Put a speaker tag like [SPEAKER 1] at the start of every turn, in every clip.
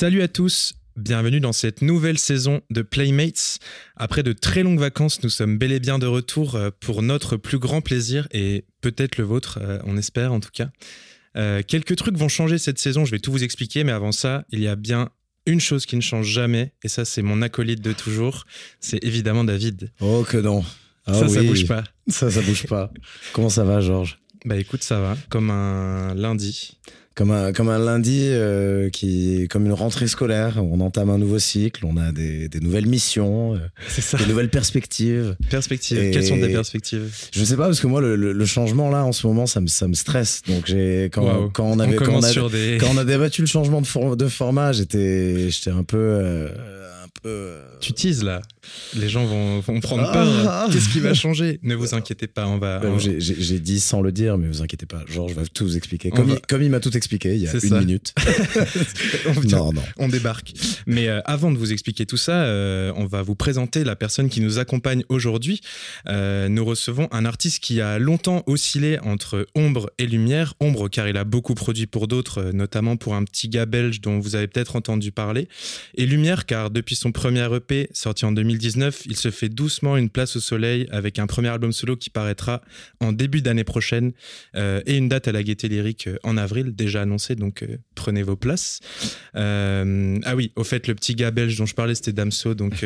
[SPEAKER 1] Salut à tous, bienvenue dans cette nouvelle saison de Playmates. Après de très longues vacances, nous sommes bel et bien de retour euh, pour notre plus grand plaisir et peut-être le vôtre, euh, on espère en tout cas. Euh, quelques trucs vont changer cette saison, je vais tout vous expliquer, mais avant ça, il y a bien une chose qui ne change jamais, et ça c'est mon acolyte de toujours, c'est évidemment David.
[SPEAKER 2] Oh que non. Ah
[SPEAKER 1] ça, ça
[SPEAKER 2] oui.
[SPEAKER 1] bouge pas.
[SPEAKER 2] Ça, ça bouge pas. Comment ça va, Georges?
[SPEAKER 1] Bah écoute, ça va, comme un lundi.
[SPEAKER 2] Comme un, comme un lundi euh, qui comme une rentrée scolaire, on entame un nouveau cycle, on a des, des nouvelles missions, euh,
[SPEAKER 1] ça.
[SPEAKER 2] des nouvelles perspectives.
[SPEAKER 1] Perspectives,
[SPEAKER 2] Et-
[SPEAKER 1] quelles sont tes perspectives?
[SPEAKER 2] Je sais pas parce que moi le, le- le changement là en ce moment ça me, ça me stresse. Donc j'ai quand, quand on avait quand on
[SPEAKER 1] des...
[SPEAKER 2] quand on a débattu le changement de, for- de format, j'étais j'étais un peu euh, un peu euh,
[SPEAKER 1] Tu teases là. Les gens vont, vont prendre
[SPEAKER 2] Ah.
[SPEAKER 1] peur. Qu'est-ce qui va changer Ne vous inquiétez pas, on va. On-
[SPEAKER 2] J'ai dit sans le dire, mais vous inquiétez pas. Georges va tout vous expliquer. Comme,
[SPEAKER 1] va-
[SPEAKER 2] il, comme il m'a tout expliqué il y a une
[SPEAKER 1] ça.
[SPEAKER 2] minute.
[SPEAKER 1] on,
[SPEAKER 2] non, non.
[SPEAKER 1] on débarque. Mais euh, avant de vous expliquer tout ça, euh, on va vous présenter la personne qui nous accompagne aujourd'hui. Euh, nous recevons un artiste qui a longtemps oscillé entre ombre et lumière. Ombre car il a beaucoup produit pour d'autres, notamment pour un petit gars belge dont vous avez peut-être entendu parler. Et lumière car depuis son premier EP sorti en 2019, il se fait doucement une place au soleil avec un premier album solo qui paraîtra en début d'année prochaine euh, et une date à la Gaieté Lyrique euh, en avril déjà annoncée, donc euh, prenez vos places. Euh, ah oui, au fait, le petit gars belge dont je parlais, c'était Damso, donc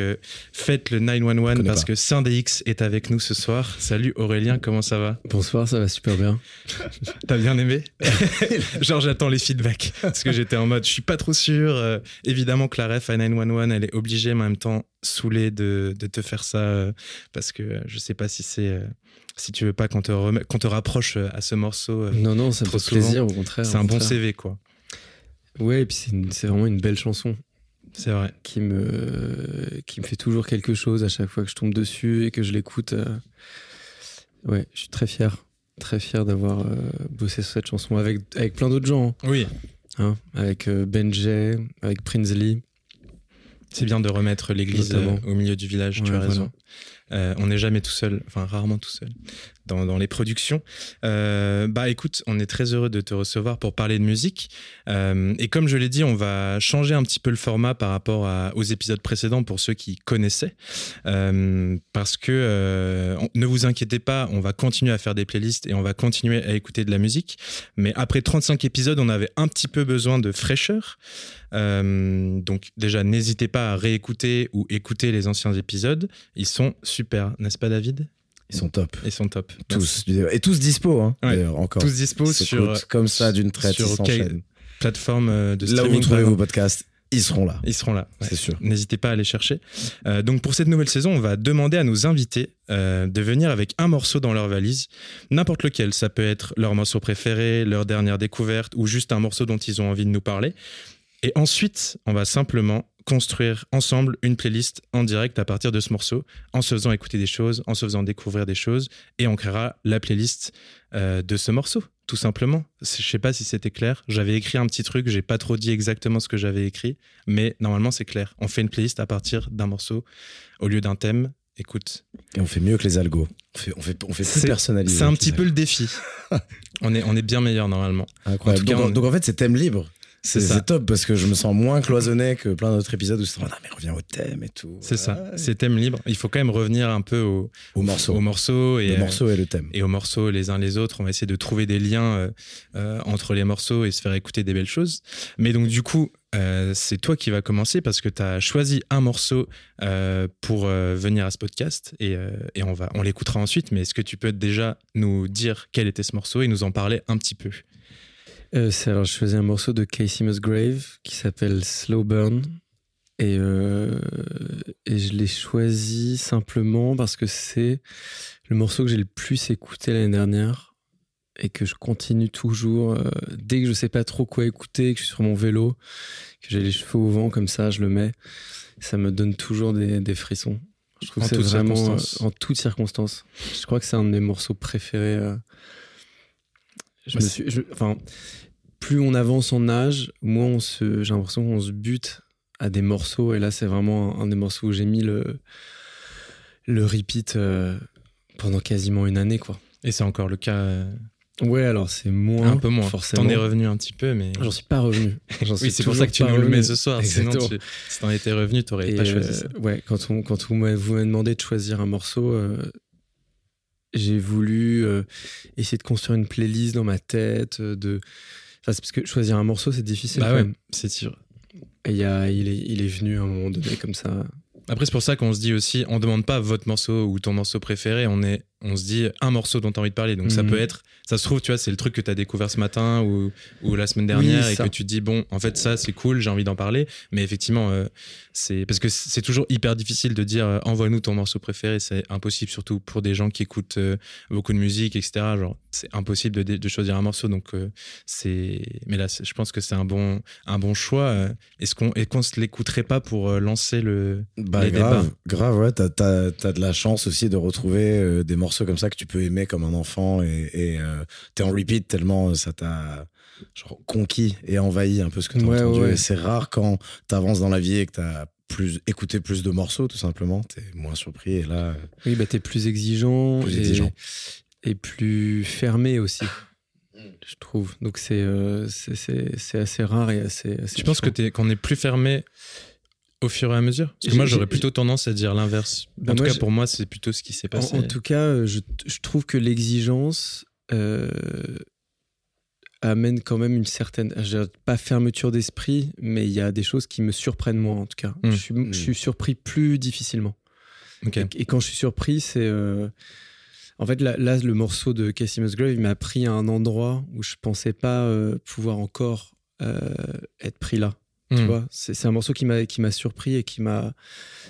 [SPEAKER 1] faites le 911
[SPEAKER 2] Connais
[SPEAKER 1] parce
[SPEAKER 2] pas.
[SPEAKER 1] que Saint-DX est avec nous ce soir. Salut Aurélien, comment ça va?
[SPEAKER 3] Bonsoir, ça va super bien.
[SPEAKER 1] T'as bien aimé? Genre j'attends les feedbacks parce que j'étais en mode je suis pas trop sûr. Évidemment que la ref à 911 elle est obligée mais en même temps saoulée de, de te faire ça euh, parce que euh, je sais pas si c'est euh, si tu veux pas qu'on te, qu'on te rapproche à ce morceau.
[SPEAKER 3] Non, non, ça me
[SPEAKER 1] Trop
[SPEAKER 3] fait
[SPEAKER 1] souvent.
[SPEAKER 3] plaisir, au contraire.
[SPEAKER 1] c'est un bon. CV quoi.
[SPEAKER 3] Ouais, et puis c'est vraiment une belle chanson
[SPEAKER 1] C'est vrai.
[SPEAKER 3] qui me, qui me fait toujours quelque chose à chaque fois que je tombe dessus et que je l'écoute. Ouais, je suis très fier. Très fier d'avoir bossé sur cette chanson avec, avec plein d'autres gens.
[SPEAKER 1] Oui,
[SPEAKER 3] hein. Avec Benjay, avec Prinsley.
[SPEAKER 1] C'est bien de remettre l'église euh, au milieu du village. tu as
[SPEAKER 3] voilà.
[SPEAKER 1] Euh, on n'est jamais tout seul, enfin rarement tout seul, dans, les productions. Euh, bah écoute, on est très heureux de te recevoir pour parler de musique. Euh, et comme je l'ai dit, on va changer un petit peu le format par rapport aux épisodes précédents pour ceux qui connaissaient. Parce que, ne vous inquiétez pas, on va continuer à faire des playlists et on va continuer à écouter de la musique. Mais après 35 épisodes, on avait un petit peu besoin de fraîcheur. Donc déjà, n'hésitez pas à réécouter ou écouter les anciens épisodes. Ils sont super, n'est-ce pas David?
[SPEAKER 2] Ils sont top.
[SPEAKER 1] Ils sont top.
[SPEAKER 2] Tous. Et tous dispo, hein,
[SPEAKER 1] Ouais.
[SPEAKER 2] encore.
[SPEAKER 1] Tous dispo sur
[SPEAKER 2] comme ça d'une traite,
[SPEAKER 1] sur
[SPEAKER 2] s'enchaînent.
[SPEAKER 1] plateforme euh, de
[SPEAKER 2] Là où vous
[SPEAKER 1] streaming.
[SPEAKER 2] trouvez vos podcasts, ils seront là.
[SPEAKER 1] Ils seront là. ouais.
[SPEAKER 2] C'est sûr.
[SPEAKER 1] N'hésitez pas à les chercher. Euh, donc pour cette nouvelle saison, on va demander à nos invités euh, de venir avec un morceau dans leur valise, n'importe lequel. Ça peut être leur morceau préféré, leur dernière découverte ou juste un morceau dont ils ont envie de nous parler. Et ensuite, on va simplement construire ensemble une playlist en direct à partir de ce morceau, en se faisant écouter des choses, en se faisant découvrir des choses, et on créera la playlist euh, de ce morceau, tout simplement. Je sais pas si c'était clair. J'avais écrit un petit truc, j'ai pas trop dit exactement ce que j'avais écrit, mais normalement c'est clair. On fait une playlist à partir d'un morceau au lieu d'un thème. Écoute,
[SPEAKER 2] Et on fait mieux que les algos. On fait, on fait, on fait plus personnalisé.
[SPEAKER 1] c'est un petit peu le défi. on est, on est bien meilleur normalement.
[SPEAKER 2] Incroyable.
[SPEAKER 1] En tout cas,
[SPEAKER 2] donc,
[SPEAKER 1] on-
[SPEAKER 2] donc en fait, c'est thème libre. C'est top parce que je me sens moins cloisonné que plein d'autres épisodes où c'est non mais reviens au thème et tout.
[SPEAKER 1] C'est ça, c'est thème libre. Il faut quand même revenir un peu au,
[SPEAKER 2] au morceau.
[SPEAKER 1] au morceau et
[SPEAKER 2] le morceau et le thème.
[SPEAKER 1] et aux morceaux les uns les autres. On va essayer de trouver des liens euh, euh, entre les morceaux et se faire écouter des belles choses. Mais donc du coup, euh, c'est toi qui vas commencer parce que tu as choisi un morceau euh, pour euh, venir à ce podcast et, et on, va, on l'écoutera ensuite. Mais est-ce que tu peux déjà nous dire quel était ce morceau et nous en parler un petit peu?
[SPEAKER 3] Euh, alors, je faisais un morceau de Casey Musgrave qui s'appelle Slow Burn. Et, euh, et je l'ai choisi simplement parce que c'est le morceau que j'ai le plus écouté l'année dernière et que je continue toujours. euh, dès que je sais pas trop quoi écouter, que je suis sur mon vélo, que j'ai les cheveux au vent comme ça, je le mets. Ça me donne toujours des, des frissons. Je trouve
[SPEAKER 1] En
[SPEAKER 3] que c'est vraiment en toutes circonstances. Je crois que c'est un de mes morceaux préférés Je
[SPEAKER 1] Bah,
[SPEAKER 3] me
[SPEAKER 1] c'est-
[SPEAKER 3] suis, je- enfin, plus on avance en âge, moins on se, j'ai l'impression qu'on se bute à des morceaux. Et là, c'est vraiment un, un des morceaux où j'ai mis le, le repeat euh, pendant quasiment une année, quoi.
[SPEAKER 1] Et c'est encore le cas euh,
[SPEAKER 3] Ouais, alors c'est moins.
[SPEAKER 1] un peu moins.
[SPEAKER 3] forcément.
[SPEAKER 1] T'en es revenu un petit peu, mais.
[SPEAKER 3] J'en suis pas revenu. J'en suis
[SPEAKER 1] Oui, c'est pour ça que tu nous le mets ce soir. Sinon,
[SPEAKER 3] Exactement.
[SPEAKER 1] tu- si t'en étais revenu, t'aurais pas choisi
[SPEAKER 3] euh,
[SPEAKER 1] ça.
[SPEAKER 3] ouais, quand, on, quand vous m'avez vous m'avez demandé de choisir un morceau, euh, j'ai voulu euh, essayer de construire une playlist dans ma tête. euh, De... Enfin, c'est parce que choisir un morceau, c'est difficile.
[SPEAKER 1] Bah ouais, c'est sûr.
[SPEAKER 3] Et il, y a, il, est, il est venu à un moment donné comme ça.
[SPEAKER 1] Après, c'est pour ça qu'on se dit aussi, on demande pas votre morceau ou ton morceau préféré, on, est, on se dit un morceau dont tu as envie de parler. Donc ça
[SPEAKER 3] Mhm.
[SPEAKER 1] peut être, ça se trouve, tu vois, c'est le truc que tu as découvert ce matin ou, ou la semaine dernière et que tu te dis, bon, en fait, ça, c'est cool, j'ai envie d'en parler. Mais effectivement, euh, c'est parce que c'est toujours hyper difficile de dire, euh, envoie-nous ton morceau préféré. C'est impossible, surtout pour des gens qui écoutent euh, beaucoup de musique, etc. Genre, c'est impossible de, de choisir un morceau. Donc, euh, c'est. Mais là, c'est- je pense que c'est un bon, un bon choix. Est-ce qu'on est qu'on se l'écouterait pas pour euh, lancer le.
[SPEAKER 2] Bah
[SPEAKER 1] les
[SPEAKER 2] grave,
[SPEAKER 1] débats?
[SPEAKER 2] grave, ouais, t'as, t'as, t'as de la chance aussi de retrouver euh, des morceaux comme ça que tu peux aimer comme un enfant et, euh, t'es en repeat tellement ça t'a genre, conquis et envahi un peu ce que t'as
[SPEAKER 3] Ouais,
[SPEAKER 2] entendu.
[SPEAKER 3] ouais.
[SPEAKER 2] Et c'est rare quand t'avances dans la vie et que t'as plus écouté plus de morceaux tout simplement, t'es moins surpris et là, euh,
[SPEAKER 3] Oui, bah, t'es plus exigeant.
[SPEAKER 2] Plus
[SPEAKER 3] et,
[SPEAKER 2] exigeant.
[SPEAKER 3] Et plus fermé aussi, je trouve. Donc c'est euh, c'est- assez rare et assez. assez
[SPEAKER 1] Tu penses que t'es- qu'on est plus fermé au fur et à mesure Parce que
[SPEAKER 3] J'ai-
[SPEAKER 1] moi, j'aurais plutôt tendance à dire l'inverse.
[SPEAKER 3] Bah,
[SPEAKER 1] en tout
[SPEAKER 3] moi,
[SPEAKER 1] cas, pour moi, c'est plutôt ce qui s'est passé.
[SPEAKER 3] En, en tout cas, euh, je, je trouve que l'exigence euh, amène quand même une certaine, je dirais pas fermeture d'esprit, mais il y a des choses qui me surprennent moi en tout cas.
[SPEAKER 1] Mm.
[SPEAKER 3] Je, suis, je suis surpris plus difficilement. Et, et quand je suis surpris, c'est euh, en fait là, là, le morceau de Cassie Musgrave il m'a pris à un endroit où je pensais pas euh, pouvoir encore être pris là. Tu
[SPEAKER 1] Hmm.
[SPEAKER 3] vois, c'est un morceau qui m'a qui m'a surpris et qui m'a.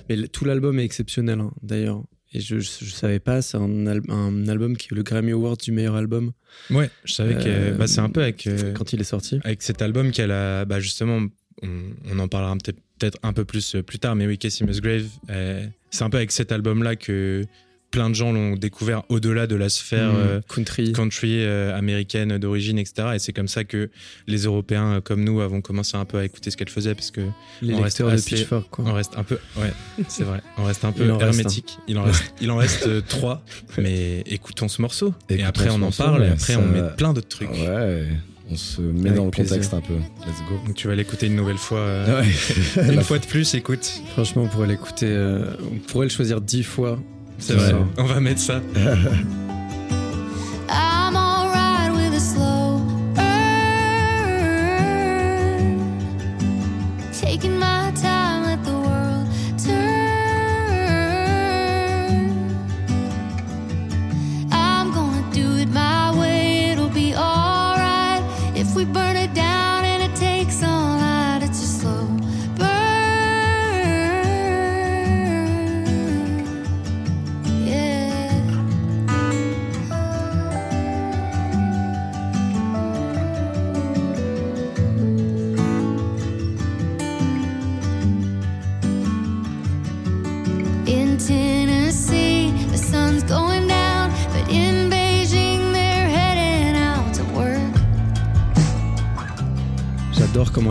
[SPEAKER 3] Mais tout l'album est exceptionnel hein, d'ailleurs. Et je, je, je savais pas, c'est un, al- un album qui est le Grammy Award du meilleur album
[SPEAKER 1] Ouais, je savais que
[SPEAKER 3] Euh,
[SPEAKER 1] bah, c'est un peu avec, euh,
[SPEAKER 3] quand il est sorti.
[SPEAKER 1] avec cet album qu'elle a. Bah, justement, on, on en parlera peut-être un peu plus euh, plus tard, mais oui, Casey Musgrave, euh, c'est un peu avec cet album-là que plein de gens l'ont découvert au-delà de la sphère.
[SPEAKER 3] Mm,
[SPEAKER 1] euh,
[SPEAKER 3] country.
[SPEAKER 1] country euh, américaine d'origine, etc. Et c'est comme ça que les Européens euh, comme nous avons commencé un peu à écouter ce qu'elle faisait, parce que
[SPEAKER 3] les
[SPEAKER 1] on reste
[SPEAKER 3] de Pitchfork. Quoi.
[SPEAKER 1] on reste un peu, ouais, c'est vrai, on reste un peu
[SPEAKER 3] Il
[SPEAKER 1] hermétique. Il en reste, il en reste euh, trois, mais écoutons ce morceau. et après on en parle, et après
[SPEAKER 2] ça-
[SPEAKER 1] on met plein d'autres trucs.
[SPEAKER 2] ouais, on se met
[SPEAKER 3] Avec
[SPEAKER 2] dans le
[SPEAKER 3] plaisir.
[SPEAKER 2] contexte un peu. Let's go.
[SPEAKER 1] Donc tu vas l'écouter une nouvelle fois, euh,
[SPEAKER 2] Ouais.
[SPEAKER 1] une fois de plus, écoute.
[SPEAKER 3] Franchement, on pourrait l'écouter, euh, on pourrait le choisir dix fois.
[SPEAKER 1] C'est
[SPEAKER 3] Ce
[SPEAKER 1] vrai, on va mettre ça.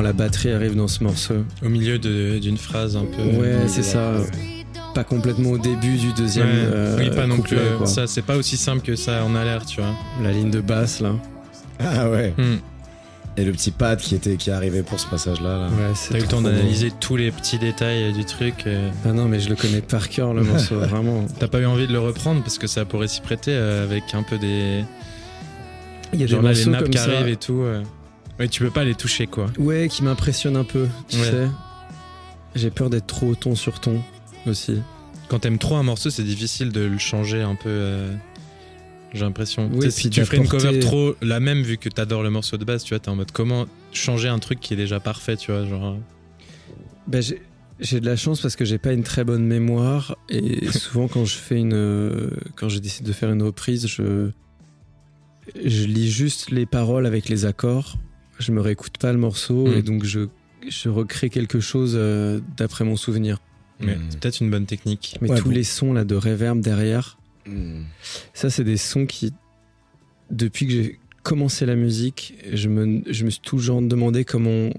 [SPEAKER 3] la batterie arrive dans ce morceau.
[SPEAKER 1] Au milieu de- d'une phrase un peu.
[SPEAKER 3] Ouais, c'est ça. Pas complètement au début du deuxième.
[SPEAKER 1] Ouais,
[SPEAKER 3] euh,
[SPEAKER 1] oui, pas non plus.
[SPEAKER 3] couplet, quoi.
[SPEAKER 1] Ça, c'est pas aussi simple que ça en a l'air, tu vois.
[SPEAKER 3] La ligne de basse là.
[SPEAKER 2] Ah ouais.
[SPEAKER 1] Hmm.
[SPEAKER 2] Et le petit pad qui était qui est arrivé pour ce passage-là. Là.
[SPEAKER 3] Ouais, c'est
[SPEAKER 1] T'as eu le temps d'analyser tous les petits détails du truc. euh.
[SPEAKER 3] Ah non, mais je le connais par cœur le morceau, vraiment.
[SPEAKER 1] T'as pas eu envie de le reprendre parce que ça pourrait s'y prêter euh, avec un peu des.
[SPEAKER 3] Il y a
[SPEAKER 1] Genre
[SPEAKER 3] des
[SPEAKER 1] là, les nappes qui
[SPEAKER 3] ça.
[SPEAKER 1] arrivent et tout. euh. Ouais, tu peux pas les toucher quoi.
[SPEAKER 3] Ouais, qui m'impressionnent un peu, tu
[SPEAKER 1] Ouais.
[SPEAKER 3] sais. J'ai peur d'être trop ton sur ton aussi.
[SPEAKER 1] Quand t'aimes trop un morceau, c'est difficile de le changer un peu. euh, J'ai l'impression.
[SPEAKER 3] Oui,
[SPEAKER 1] si tu ferais une cover trop la même, vu que t'adores le morceau de base, tu vois, t'es en mode comment changer un truc qui est déjà parfait, tu vois, genre.
[SPEAKER 3] J'ai- j'ai de la chance parce que j'ai pas une très bonne mémoire et souvent quand je fais une euh, quand je décide de faire une reprise, je je lis juste les paroles avec les accords. Je me réécoute pas le morceau
[SPEAKER 1] Mm.
[SPEAKER 3] et donc je je recrée quelque chose euh, d'après mon souvenir.
[SPEAKER 1] Mais
[SPEAKER 2] Mm.
[SPEAKER 1] c'est peut-être une bonne technique.
[SPEAKER 3] Mais
[SPEAKER 2] Ouais,
[SPEAKER 3] tous
[SPEAKER 2] bon.
[SPEAKER 3] les sons là de reverb derrière,
[SPEAKER 2] Hmm.
[SPEAKER 3] ça c'est des sons qui depuis que j'ai commencé la musique, je me, je me suis toujours demandé comment,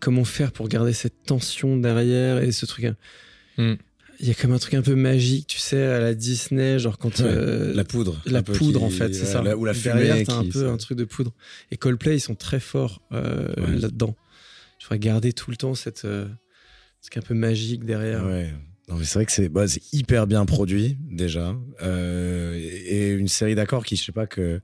[SPEAKER 3] comment faire pour garder cette tension derrière et ce truc. Il y a comme un truc un peu magique, tu sais, à la Disney, genre quand.
[SPEAKER 2] Ouais,
[SPEAKER 3] euh,
[SPEAKER 2] la poudre.
[SPEAKER 3] la poudre
[SPEAKER 2] qui-
[SPEAKER 3] en fait, c'est ça.
[SPEAKER 2] la- ou la
[SPEAKER 3] Derrière,
[SPEAKER 2] fumée.
[SPEAKER 3] t'as un peu un truc de poudre. Et Coldplay, ils sont très forts euh,
[SPEAKER 2] Ouais.
[SPEAKER 3] là-dedans. Je voudrais garder tout le temps cette euh, ce truc un peu magique derrière.
[SPEAKER 2] Ouais. Non, mais c'est vrai que c'est bah, hyper bien produit déjà Euh, et et une série d'accords qui je sais pas que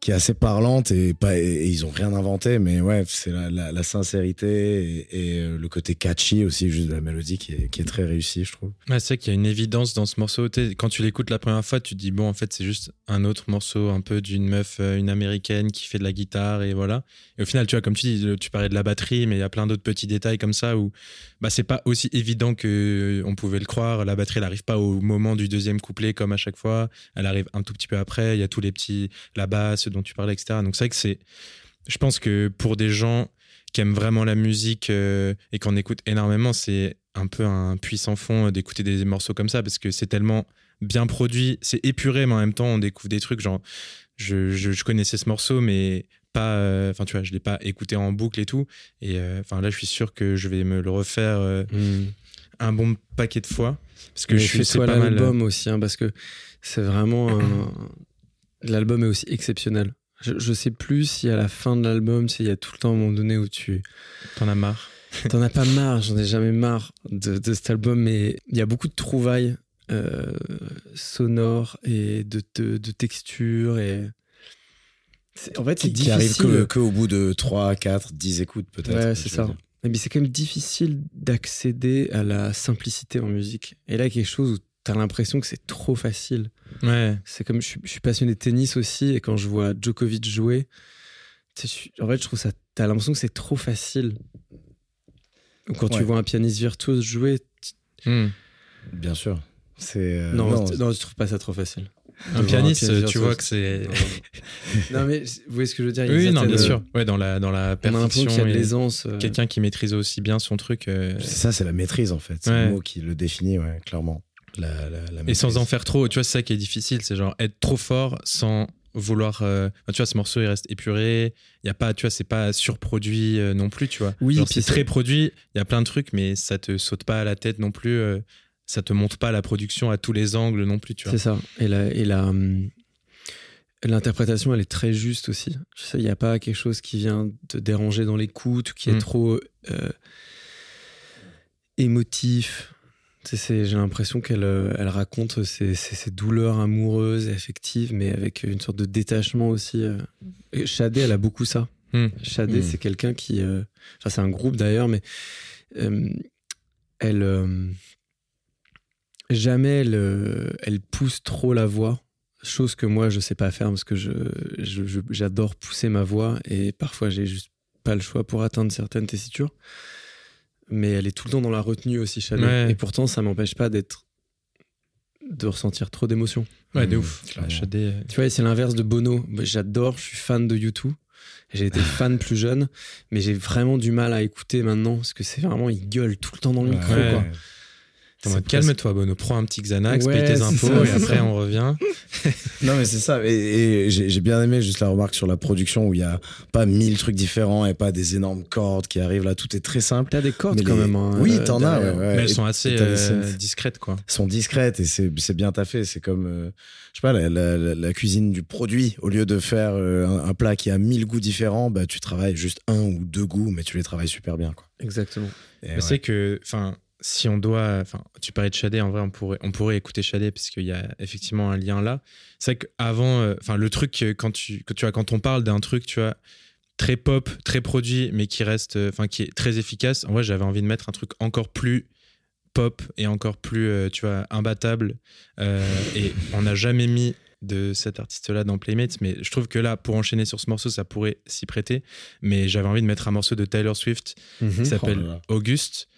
[SPEAKER 2] qui est assez parlante et pas et, ils ont rien inventé mais ouais c'est la, sincérité et, euh, le côté catchy aussi juste de la mélodie qui est, très réussi je trouve
[SPEAKER 1] Ouais, c'est qu'il y a une évidence dans ce morceau. Quand tu l'écoutes la première fois, tu te dis, bon, en fait, c'est juste un autre morceau un peu d'une meuf, euh, une américaine qui fait de la guitare et voilà. Et au final, tu vois, comme tu dis, tu parlais de la batterie, mais il y a plein d'autres petits détails comme ça où bah, c'est pas aussi évident que on pouvait le croire. La batterie, elle arrive pas au moment du deuxième couplet comme à chaque fois. Elle arrive un tout petit peu après. Il y a tous les petits, la basse dont tu parlais, etc. Donc c'est vrai que c'est, je pense que pour des gens qui aiment vraiment la musique euh, et qu'on écoute énormément, c'est un peu un puissant fond d'écouter des morceaux comme ça parce que c'est tellement bien produit, c'est épuré, mais en même temps, on découvre des trucs genre, je, je, je connaissais ce morceau, mais pas, euh, enfin, tu vois, je l'ai pas écouté en boucle et tout. Et euh, enfin, là, je suis sûr que je vais me le refaire euh,
[SPEAKER 3] Hmm.
[SPEAKER 1] un bon paquet de fois parce que
[SPEAKER 3] Mais
[SPEAKER 1] je suis c'est mal.
[SPEAKER 3] l'album aussi, hein, parce que c'est vraiment un... L'album est aussi exceptionnel. Je, je sais plus si à la fin de l'album, s'il y a tout le temps un moment donné où tu
[SPEAKER 1] T'en as marre.
[SPEAKER 3] t'en as pas marre, j'en ai jamais marre de, de cet album, mais il y a beaucoup de trouvailles euh, sonores et de, de, de textures et en fait c'est
[SPEAKER 2] qui, qui
[SPEAKER 3] difficile.
[SPEAKER 2] arrive que, que au bout de 3 4 10 écoutes peut-être
[SPEAKER 3] Ouais, c'est ça. Mais c'est quand même difficile d'accéder à la simplicité en musique. Et là, quelque chose où t'as l'impression que c'est trop facile.
[SPEAKER 1] Ouais.
[SPEAKER 3] C'est comme je suis, je suis passionné de tennis aussi, et quand je vois Djokovic jouer, je suis- en fait, je trouve ça. T'as l'impression que c'est trop facile. Ou quand tu vois un pianiste virtuose jouer,
[SPEAKER 1] Hmm.
[SPEAKER 2] bien sûr c'est euh,
[SPEAKER 3] non,
[SPEAKER 2] non,
[SPEAKER 3] non, je trouve pas ça trop facile.
[SPEAKER 1] Un pianiste, tu vois que c'est.
[SPEAKER 3] non, mais vous voyez ce que je veux dire
[SPEAKER 1] Oui, non, bien
[SPEAKER 3] certaine-
[SPEAKER 1] sûr. Ouais, dans la, dans la perfection.
[SPEAKER 3] qu'il y a de
[SPEAKER 1] et
[SPEAKER 3] l'aisance. euh,
[SPEAKER 1] Quelqu'un qui maîtrise aussi bien son truc. euh,
[SPEAKER 2] c'est ça c'est la maîtrise en fait c'est
[SPEAKER 1] Ouais.
[SPEAKER 2] le mot qui le définit ouais clairement la, la, la
[SPEAKER 1] Et sans en faire trop, tu vois, c'est ça qui est difficile, c'est genre être trop fort sans vouloir. euh, tu vois, ce morceau il reste épuré, il y a pas, tu vois, c'est pas surproduit euh, non plus, tu vois.
[SPEAKER 3] Oui,
[SPEAKER 1] c'est très produit, il y a plein de trucs, mais ça te saute pas à la tête non plus, euh, ça te monte pas la production à tous les angles non plus, tu vois.
[SPEAKER 3] C'est ça. Et la, et la, hum, l'interprétation, elle est très juste aussi. Il n'y a pas quelque chose qui vient te déranger dans l'écoute, ou qui est
[SPEAKER 1] Mm.
[SPEAKER 3] trop euh, émotif. J'ai l'impression qu'elle euh, elle raconte ses, ses- ses douleurs amoureuses et affectives, mais avec une sorte de détachement aussi. euh. Et Shadé, elle a beaucoup ça.
[SPEAKER 1] Mm.
[SPEAKER 3] Shadé,
[SPEAKER 2] Mm.
[SPEAKER 3] c'est quelqu'un qui. euh, Enfin, c'est un groupe d'ailleurs, mais euh, elle. euh, jamais elle, elle pousse trop la voix. Chose que moi, je sais pas faire parce que je- j'adore pousser ma voix et parfois j'ai juste pas le choix pour atteindre certaines tessitures. Mais elle est tout le temps dans la retenue aussi, Shadé.
[SPEAKER 1] Ouais.
[SPEAKER 3] Et pourtant, ça m'empêche pas d'être. de ressentir trop d'émotions.
[SPEAKER 1] Ouais, de
[SPEAKER 2] Mm,
[SPEAKER 1] ouf. Shadé, euh,
[SPEAKER 3] Tu vois, c'est l'inverse de Bono. J'adore, je suis fan de U2. J'ai été fan plus jeune, mais j'ai vraiment du mal à écouter maintenant parce que c'est vraiment, il gueule tout le temps dans le micro. Quoi.
[SPEAKER 1] Calme-toi, Bono, prends un petit Xanax,
[SPEAKER 3] Ouais,
[SPEAKER 1] paye tes impôts
[SPEAKER 3] ça,
[SPEAKER 1] et après
[SPEAKER 3] ça.
[SPEAKER 1] on revient.
[SPEAKER 2] Non, mais c'est ça. Et, et j'ai bien aimé juste la remarque sur la production où il y a pas mille trucs différents et pas des énormes cordes qui arrivent là. Tout est très simple.
[SPEAKER 3] T'as des cordes
[SPEAKER 2] Mais
[SPEAKER 3] quand
[SPEAKER 2] les-
[SPEAKER 3] même. hein,
[SPEAKER 2] oui,
[SPEAKER 3] euh,
[SPEAKER 2] t'en as.
[SPEAKER 3] derrière.
[SPEAKER 2] Ouais, ouais.
[SPEAKER 1] Mais
[SPEAKER 2] Et
[SPEAKER 1] elles sont assez euh, discrètes, quoi.
[SPEAKER 2] sont discrètes et c'est bien taffé. C'est comme, euh, je sais pas, la, la- la- la cuisine du produit. Au lieu de faire euh, un, un plat qui a mille goûts différents, bah, tu travailles juste un ou deux goûts, mais tu les travailles super bien. Quoi.
[SPEAKER 3] Exactement.
[SPEAKER 1] C'est que, enfin, si on doit, enfin, tu parlais de Shadé, en vrai, on pourrait, on pourrait écouter Shadé parce qu'il y a effectivement un lien là. C'est vrai qu'avant, euh, le truc quand tu, que tu vois, quand on parle d'un truc, tu vois, très pop, très produit, mais qui reste, euh, enfin, qui est très efficace. En vrai, j'avais envie de mettre un truc encore plus pop et encore plus, euh, tu vois, imbattable. Euh, et on n'a jamais mis de cet artiste-là dans Playmates, mais je trouve que là, pour enchaîner sur ce morceau, ça pourrait s'y prêter. Mais j'avais envie de mettre un morceau de Taylor Swift qui s'appelle
[SPEAKER 2] Oh.
[SPEAKER 1] Auguste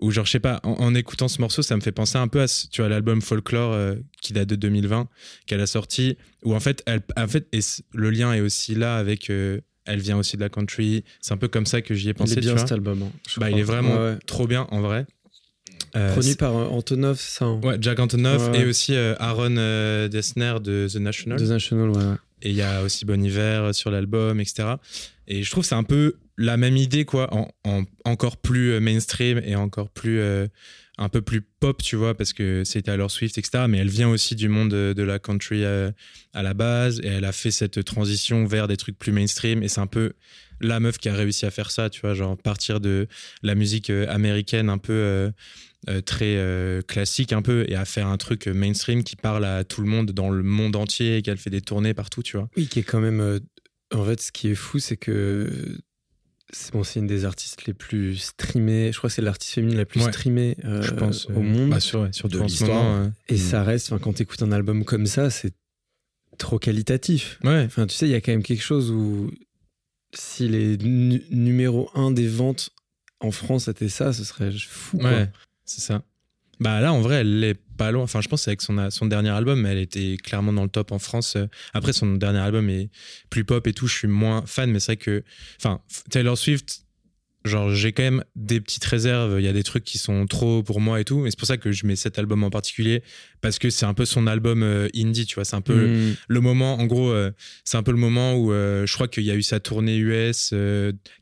[SPEAKER 1] où genre je sais pas en, en écoutant ce morceau ça me fait penser un peu à tu vois l'album Folklore euh, qui date de 2020 qu'elle a sorti où en fait elle en fait et le lien est aussi là avec euh, elle vient aussi de la country c'est un peu comme ça que j'y ai
[SPEAKER 3] Il
[SPEAKER 1] pensé
[SPEAKER 3] est
[SPEAKER 1] tu
[SPEAKER 3] bien
[SPEAKER 1] vois.
[SPEAKER 3] cet album. hein,
[SPEAKER 1] bah il est vraiment
[SPEAKER 3] Ouais, ouais.
[SPEAKER 1] trop bien en vrai Euh,
[SPEAKER 3] Produit par euh, Antonov, ça. hein
[SPEAKER 1] ouais Jack
[SPEAKER 3] Ouais, ouais.
[SPEAKER 1] et aussi Aaron Dessner de The National
[SPEAKER 3] The National, ouais. ouais.
[SPEAKER 1] Et il y a aussi Bon Hiver sur l'album, etc. Et je trouve que c'est un peu la même idée, quoi, en, en- encore plus euh, mainstream et encore plus. euh, un peu plus pop, tu vois, parce que c'est Taylor Swift, etc. Mais elle vient aussi du monde de, la country euh, à la base et elle a fait cette transition vers des trucs plus mainstream. Et c'est un peu la meuf qui a réussi à faire ça, tu vois, genre partir de la musique américaine un peu très classique, un peu, et à faire un truc mainstream qui parle à tout le monde dans le monde entier et qu'elle fait des tournées partout, tu vois.
[SPEAKER 3] Oui, qui est quand même. en fait, ce qui est fou, c'est que. C'est bon, une des artistes les plus streamées. Je crois que c'est l'artiste féminine la plus
[SPEAKER 1] Ouais.
[SPEAKER 3] streamée euh,
[SPEAKER 1] je pense.
[SPEAKER 3] au
[SPEAKER 1] euh,
[SPEAKER 3] monde.
[SPEAKER 1] bah, sur- ouais,
[SPEAKER 2] de
[SPEAKER 1] ce
[SPEAKER 2] l'histoire.
[SPEAKER 1] euh,
[SPEAKER 3] Et
[SPEAKER 2] Mm.
[SPEAKER 3] ça reste, enfin, quand tu écoutes un album comme ça, c'est trop qualitatif.
[SPEAKER 1] ouais.
[SPEAKER 3] Enfin, tu sais, il y a quand même quelque chose où s'il est nu- numéro un des ventes en France, c'était ça, ce serait fou. quoi.
[SPEAKER 1] Ouais, c'est ça. Bah là, en vrai, elle est pas loin. Enfin, je pense avec son, son dernier album, elle était clairement dans le top en France. Euh, Après, son dernier album est plus pop et tout. Je suis moins fan, mais c'est vrai que, enfin, Taylor Swift, genre, j'ai quand même des petites réserves. Il y a des trucs qui sont trop pour moi et tout. Et c'est pour ça que je mets cet album en particulier parce que c'est un peu son album euh, indie, tu vois. C'est un peu
[SPEAKER 3] Mm.
[SPEAKER 1] le moment, en gros, euh, c'est un peu le moment où euh, je crois qu'il y a eu sa tournée US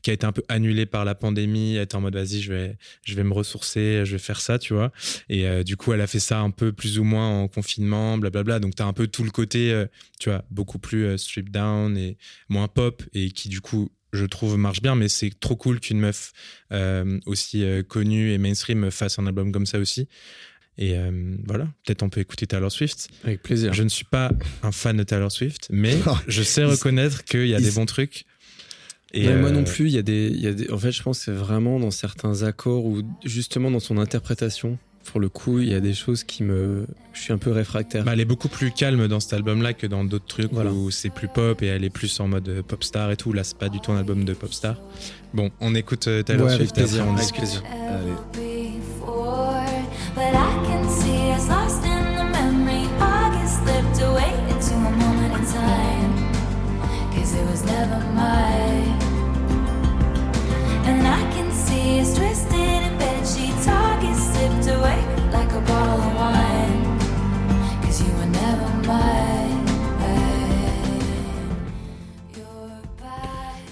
[SPEAKER 1] qui a été un peu annulée par la pandémie. Elle était en mode vas-y, je vais, je vais me ressourcer, je vais faire ça, tu vois. Et du coup, elle a fait ça un peu plus ou moins en confinement, blablabla. Donc, tu as un peu tout le côté, tu vois, beaucoup plus stripped down et moins pop et qui, du coup, je trouve marche bien, mais c'est trop cool qu'une meuf euh, aussi euh, connue et mainstream fasse un album comme ça aussi. Et euh, voilà, peut-être on peut écouter Taylor Swift.
[SPEAKER 3] Avec plaisir.
[SPEAKER 1] Je ne suis pas un fan de Taylor Swift, mais je sais reconnaître qu'il y a des bons trucs. Et
[SPEAKER 3] Moi non plus, il y, a des, il y a des. En fait, je pense que c'est vraiment dans certains accords ou justement dans son interprétation. Pour le coup, il y a des choses qui me. Je suis un peu réfractaire.
[SPEAKER 1] bah, elle est beaucoup plus calme dans cet album-là que dans d'autres trucs
[SPEAKER 3] Voilà.
[SPEAKER 1] où c'est plus pop et elle est plus en mode euh, pop star et tout. Là, c'est pas du tout un album de pop star. Bon, on écoute euh, Taylor
[SPEAKER 3] Ouais,
[SPEAKER 1] Swift on
[SPEAKER 3] avec
[SPEAKER 1] discute.
[SPEAKER 3] plaisir.
[SPEAKER 2] Allez.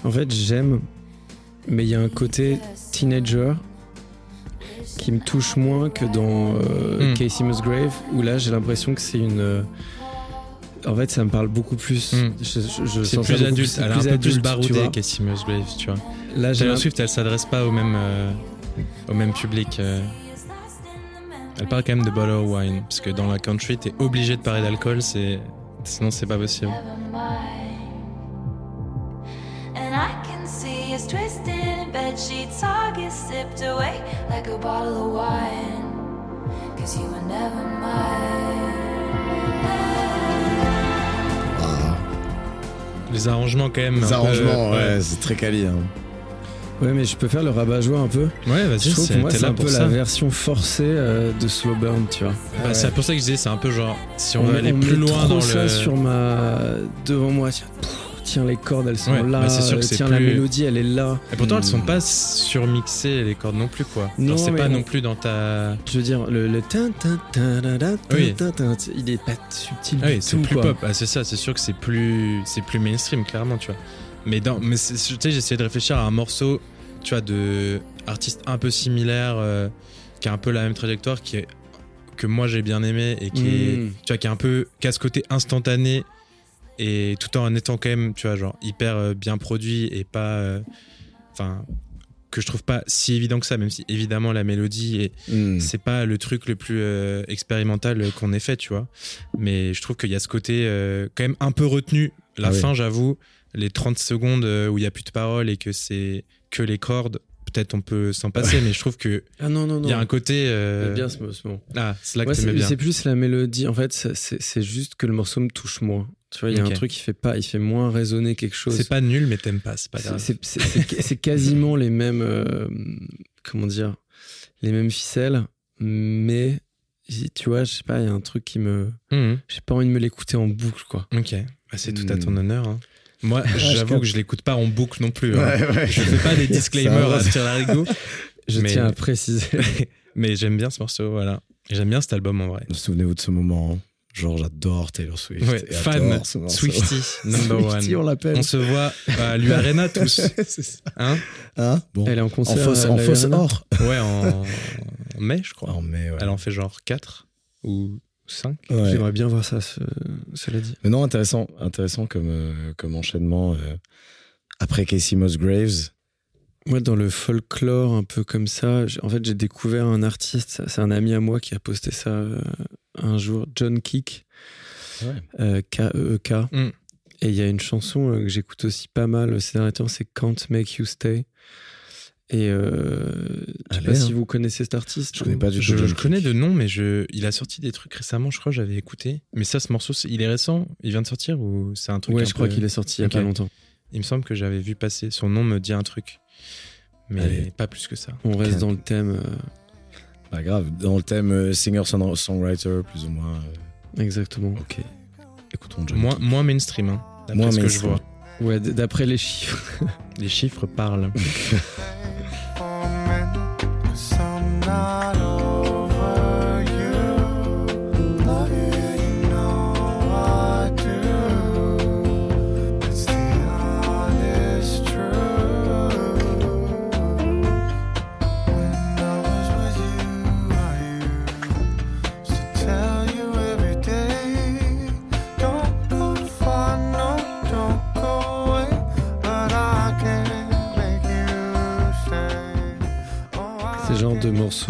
[SPEAKER 3] En fait, j'aime, mais il y a un côté teenager qui me touche moins que dans euh,
[SPEAKER 1] Hmm.
[SPEAKER 3] Casey Musgrave, où là j'ai l'impression que c'est une. euh, En fait, ça me parle beaucoup plus.
[SPEAKER 1] Hmm.
[SPEAKER 3] Je, je- je
[SPEAKER 1] C'est plus adulte, elle est un peu plus baroudée. Casey Musgraves, tu vois.
[SPEAKER 3] Là, j'ai
[SPEAKER 1] Taylor Swift, elle s'adresse pas au même, euh, au même public. Elle parle quand même de bottle of wine, parce que dans la country, t'es obligé de parler d'alcool, c'est... sinon c'est pas possible.
[SPEAKER 4] August sipped away like a bottle of wine. Cause you were never mine.
[SPEAKER 1] Les arrangements quand même.
[SPEAKER 2] les
[SPEAKER 1] peu-
[SPEAKER 2] arrangements, ouais,
[SPEAKER 1] ouais.
[SPEAKER 2] c'est très quali. hein.
[SPEAKER 3] Ouais, mais je peux faire le rabat-joie un peu.
[SPEAKER 1] Ouais,
[SPEAKER 3] Je
[SPEAKER 1] vas-y,
[SPEAKER 3] trouve
[SPEAKER 1] c'est-
[SPEAKER 3] pour moi c'est un peu
[SPEAKER 1] ça.
[SPEAKER 3] la version forcée euh, de Slow Burn, tu vois.
[SPEAKER 1] Bah, C'est pour ça que je disais, c'est un peu genre, si on, veut
[SPEAKER 3] met-
[SPEAKER 1] aller
[SPEAKER 3] on
[SPEAKER 1] plus
[SPEAKER 3] met
[SPEAKER 1] loin
[SPEAKER 3] trop
[SPEAKER 1] dans
[SPEAKER 3] ça
[SPEAKER 1] le.
[SPEAKER 3] sur ma devant moi. Tiens, tiens, les cordes, elles sont
[SPEAKER 1] Ouais,
[SPEAKER 3] là.
[SPEAKER 1] bah, c'est sûr que c'est
[SPEAKER 3] tiens, la
[SPEAKER 1] plus-
[SPEAKER 3] mélodie, elle est là.
[SPEAKER 1] Et pourtant, elles sont
[SPEAKER 2] Hmm.
[SPEAKER 1] pas surmixées les cordes non plus, quoi.
[SPEAKER 3] Non,
[SPEAKER 1] c'est pas
[SPEAKER 3] on-
[SPEAKER 1] non plus dans ta.
[SPEAKER 3] Je veux dire, le, le tin, tin, tin,
[SPEAKER 1] Oui.
[SPEAKER 3] il est pas subtil
[SPEAKER 1] Ah oui,
[SPEAKER 3] du
[SPEAKER 1] c'est
[SPEAKER 3] tout,
[SPEAKER 1] plus
[SPEAKER 3] quoi.
[SPEAKER 1] pop. Ah, c'est ça, c'est sûr que c'est plus, c'est plus mainstream, clairement, tu vois. Mais dans, mais c'est- tu sais, j'essayais de réfléchir à un morceau, tu vois, de artiste un peu similaire, euh, qui a un peu la même trajectoire, qui est que moi j'ai bien aimé et qui est,
[SPEAKER 3] Mm.
[SPEAKER 1] tu vois, qui est un peu, ce côté instantané et tout en étant quand même, tu vois, genre hyper euh, bien produit et pas, euh, enfin, que je trouve pas si évident que ça, même si évidemment la mélodie
[SPEAKER 2] Hmm.
[SPEAKER 1] c'est pas le truc le plus euh, expérimental qu'on ait fait, tu vois. Mais je trouve qu'il y a ce côté euh, quand même un peu retenu. La
[SPEAKER 2] Ah oui.
[SPEAKER 1] fin, j'avoue, les 30 secondes où il y a plus de paroles et que c'est que les cordes, peut-être on peut s'en passer, mais je trouve que
[SPEAKER 3] Ah non, non, non.
[SPEAKER 1] il y a un côté. euh,
[SPEAKER 3] J'aime bien ce mot.
[SPEAKER 1] Ah, c'est là que
[SPEAKER 3] Ouais, c'est
[SPEAKER 1] bien.
[SPEAKER 3] c'est plus la mélodie. En fait, c'est juste que le morceau me touche moins. Tu vois, il y a un truc qui fait pas, il fait moins résonner quelque chose.
[SPEAKER 1] C'est pas nul, mais t'aimes pas, c'est pas
[SPEAKER 3] C'est-
[SPEAKER 1] grave.
[SPEAKER 3] c'est- quasiment les mêmes, euh, comment dire, les mêmes ficelles, mais tu vois, je sais pas, il y a un truc qui me,
[SPEAKER 1] Mhm.
[SPEAKER 3] j'ai pas envie de me l'écouter en boucle, quoi.
[SPEAKER 1] Ok, Bah, c'est tout à
[SPEAKER 2] Hmm.
[SPEAKER 1] ton honneur. hein. Moi, j'avoue que je l'écoute pas en boucle non plus. hein.
[SPEAKER 2] Ouais, ouais.
[SPEAKER 1] Je fais pas des disclaimers à larigot,
[SPEAKER 3] Je
[SPEAKER 1] Mais-
[SPEAKER 3] tiens à préciser.
[SPEAKER 1] mais j'aime bien ce morceau, voilà. J'aime bien cet album en vrai.
[SPEAKER 2] Souvenez-vous de ce moment. hein. Genre, j'adore Taylor Swift.
[SPEAKER 1] Ouais,
[SPEAKER 2] et
[SPEAKER 1] fan. Swifty, number
[SPEAKER 2] Swiftie,
[SPEAKER 1] one.
[SPEAKER 2] on l'appelle.
[SPEAKER 1] On se voit à l'U-Arena tous.
[SPEAKER 2] C'est ça.
[SPEAKER 1] Hein
[SPEAKER 2] Hein bon.
[SPEAKER 3] Elle est en
[SPEAKER 2] En
[SPEAKER 3] concert.
[SPEAKER 2] fausse,
[SPEAKER 3] à
[SPEAKER 2] en fausse or.
[SPEAKER 1] Ouais, en, en mai, je crois.
[SPEAKER 2] En mai, ouais.
[SPEAKER 1] Elle en fait genre 4 ou 5.
[SPEAKER 2] Ouais.
[SPEAKER 3] J'aimerais bien voir ça, ce- cela dit.
[SPEAKER 2] Mais non, intéressant, intéressant comme, euh, comme enchaînement. euh, après Casey Musgraves,
[SPEAKER 3] Moi, dans le folklore, un peu comme ça, j'ai- en fait, j'ai découvert un artiste, c'est un ami à moi qui a posté ça euh, un jour, John Kick,
[SPEAKER 2] Ouais.
[SPEAKER 3] euh, K-E-E-K.
[SPEAKER 1] Mm.
[SPEAKER 3] Et il y a une chanson euh, que j'écoute aussi pas mal ces derniers temps, c'est Can't Make You Stay. Et euh, je sais pas si
[SPEAKER 2] hein.
[SPEAKER 3] vous connaissez cet artiste.
[SPEAKER 2] Je connais pas du tout.
[SPEAKER 1] Je, connais de nom, mais je, il a sorti des trucs récemment, je crois, j'avais écouté. Mais ça, ce morceau, il est récent Il vient de sortir ou c'est un truc
[SPEAKER 3] Ouais,
[SPEAKER 1] un
[SPEAKER 3] je crois qu'il est sorti il y a pas longtemps.
[SPEAKER 1] Il me semble que j'avais vu passer. Son nom me dit un truc. Mais
[SPEAKER 2] Allez.
[SPEAKER 1] pas plus que ça.
[SPEAKER 3] On reste dans le thème. euh,
[SPEAKER 2] Pas grave. Dans le thème euh, singer-songwriter, plus ou moins. euh,
[SPEAKER 3] exactement.
[SPEAKER 2] ok. Écoutons John
[SPEAKER 1] Moins, mainstream, hein, d'après
[SPEAKER 2] Moins
[SPEAKER 1] ce que je
[SPEAKER 2] mainstream.
[SPEAKER 1] vois.
[SPEAKER 3] Ouais, d'après les chiffres.
[SPEAKER 1] Les chiffres parlent.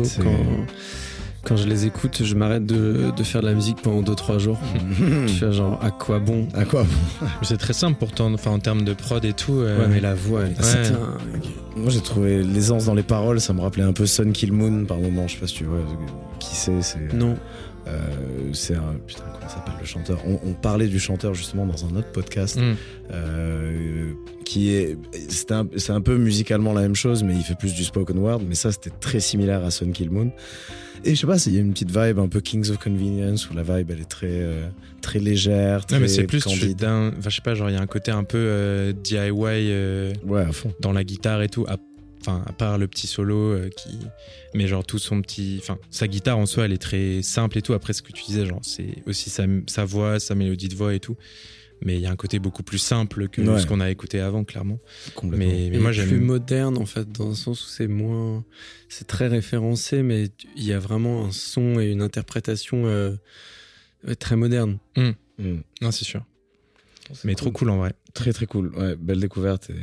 [SPEAKER 2] C'est-
[SPEAKER 3] quand, quand je les écoute, je m'arrête de, de faire de la musique pendant 2-3 jours. je suis genre, à quoi bon?
[SPEAKER 2] À quoi bon?
[SPEAKER 1] C'est très simple pourtant, enfin, en termes de prod et tout. euh,
[SPEAKER 3] Ouais, mais la voix, elle
[SPEAKER 1] Ouais.
[SPEAKER 2] Moi, j'ai trouvé l'aisance dans les paroles, ça me rappelait un peu Sun Kill Moon par moment. Je sais pas si tu vois qui c'est. C'est
[SPEAKER 3] Non,
[SPEAKER 2] euh, c'est un. Putain, comment s'appelle le chanteur? On, on parlait du chanteur justement dans un autre podcast.
[SPEAKER 1] Mm.
[SPEAKER 2] euh, qui est c'est un, c'est un peu musicalement la même chose mais il fait plus du spoken word mais ça c'était très similaire à Sun Kill Moon et je sais pas il y a une petite vibe un peu Kings of Convenience où la vibe elle est très euh, très légère très
[SPEAKER 1] Ouais, mais c'est plus
[SPEAKER 2] candide
[SPEAKER 1] d'un- Enfin, je sais pas, genre, il y a un côté un peu euh, DIY euh,
[SPEAKER 2] ouais à fond
[SPEAKER 1] dans la guitare et tout. à- Enfin, à part le petit solo euh, qui. Mais genre, tout son petit. Enfin, sa guitare en soi, elle est très simple et tout. Après, ce que tu disais, genre, c'est aussi sa, sa voix, sa mélodie de voix et tout. Mais il y a un côté beaucoup plus simple que
[SPEAKER 2] Ouais.
[SPEAKER 1] ce qu'on a écouté avant, clairement.
[SPEAKER 2] complètement
[SPEAKER 1] Mais, mais
[SPEAKER 3] Et
[SPEAKER 1] moi,
[SPEAKER 3] plus moderne en fait, dans le sens où c'est moins. C'est très référencé, mais il y a vraiment un son et une interprétation euh, très moderne.
[SPEAKER 2] Mm.
[SPEAKER 1] Non, c'est sûr. Mais trop cool en vrai.
[SPEAKER 2] Très très cool, ouais, belle découverte et euh,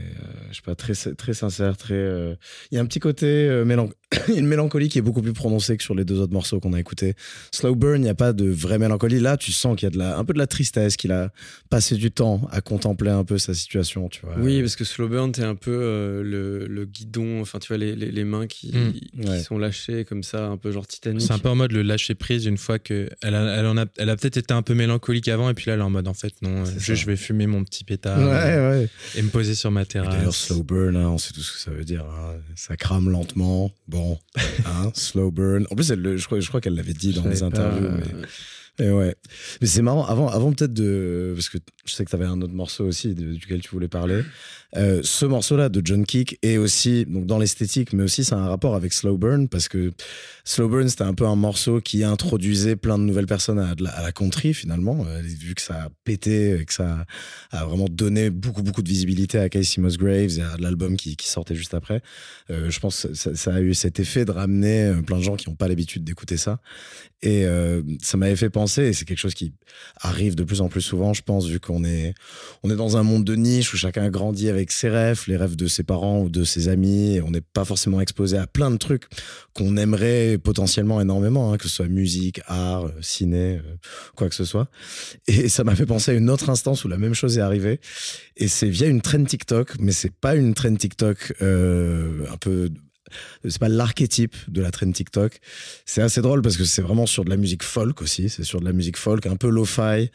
[SPEAKER 2] je sais pas très très sincère, très. euh, Il y a un petit côté euh, mélan- une mélancolie qui est beaucoup plus prononcée que sur les deux autres morceaux qu'on a écoutés. Slow Burn, il n'y a pas de vraie mélancolie. Là, tu sens qu'il y a de la, un peu de la tristesse, qu'il a passé du temps à contempler un peu sa situation, tu vois.
[SPEAKER 3] Oui, parce que Slow Burn, t'es un peu euh, le, le guidon, enfin tu vois, les, les, les mains qui,
[SPEAKER 1] Mm.
[SPEAKER 3] qui
[SPEAKER 2] Ouais.
[SPEAKER 3] sont lâchées comme ça, un peu genre Titanic.
[SPEAKER 1] C'est un peu en mode le lâcher prise une fois que elle a, elle en a, elle a peut-être été un peu mélancolique avant et puis là elle est en mode en fait non,
[SPEAKER 2] ça.
[SPEAKER 1] je vais fumer mon petit pétard
[SPEAKER 2] Ouais,
[SPEAKER 1] euh,
[SPEAKER 2] ouais.
[SPEAKER 1] et me poser sur ma
[SPEAKER 2] Et D'ailleurs,
[SPEAKER 1] terrasse.
[SPEAKER 2] slow burn, hein, on sait tout ce que ça veut dire. hein. Ça crame lentement. Bon, hein, slow burn. En plus, elle, le- je crois, je crois qu'elle l'avait dit dans les
[SPEAKER 3] pas,
[SPEAKER 2] interviews. mais... Et ouais. Mais c'est marrant, avant, avant peut-être de. Parce que je sais que tu avais un autre morceau aussi de- duquel tu voulais parler. Euh, ce morceau-là de John Kick est aussi, donc dans l'esthétique, mais aussi ça a un rapport avec Slow Burn parce que Slow Burn c'était un peu un morceau qui introduisait plein de nouvelles personnes à, la, à country finalement, euh, vu que ça a pété et que ça a, vraiment donné beaucoup, beaucoup de visibilité à Casey Musgraves et à l'album qui, sortait juste après. Euh, je pense que ça, a eu cet effet de ramener plein de gens qui n'ont pas l'habitude d'écouter ça. Et ça m'avait fait penser, et c'est quelque chose qui arrive de plus en plus souvent, je pense, vu qu'on est, on est dans un monde de niche où chacun grandit avec ses rêves, les rêves de ses parents ou de ses amis, on n'est pas forcément exposé à plein de trucs qu'on aimerait potentiellement énormément, hein, que ce soit musique, art, euh, ciné, euh, quoi que ce soit. Et ça m'a fait penser à une autre instance où la même chose est arrivée, et c'est via une trend TikTok, mais c'est pas une trend TikTok euh, un peu c'est pas l'archétype de la trend TikTok. C'est assez drôle parce que c'est vraiment sur de la musique folk aussi. C'est sur de la musique folk, un peu lo-fi,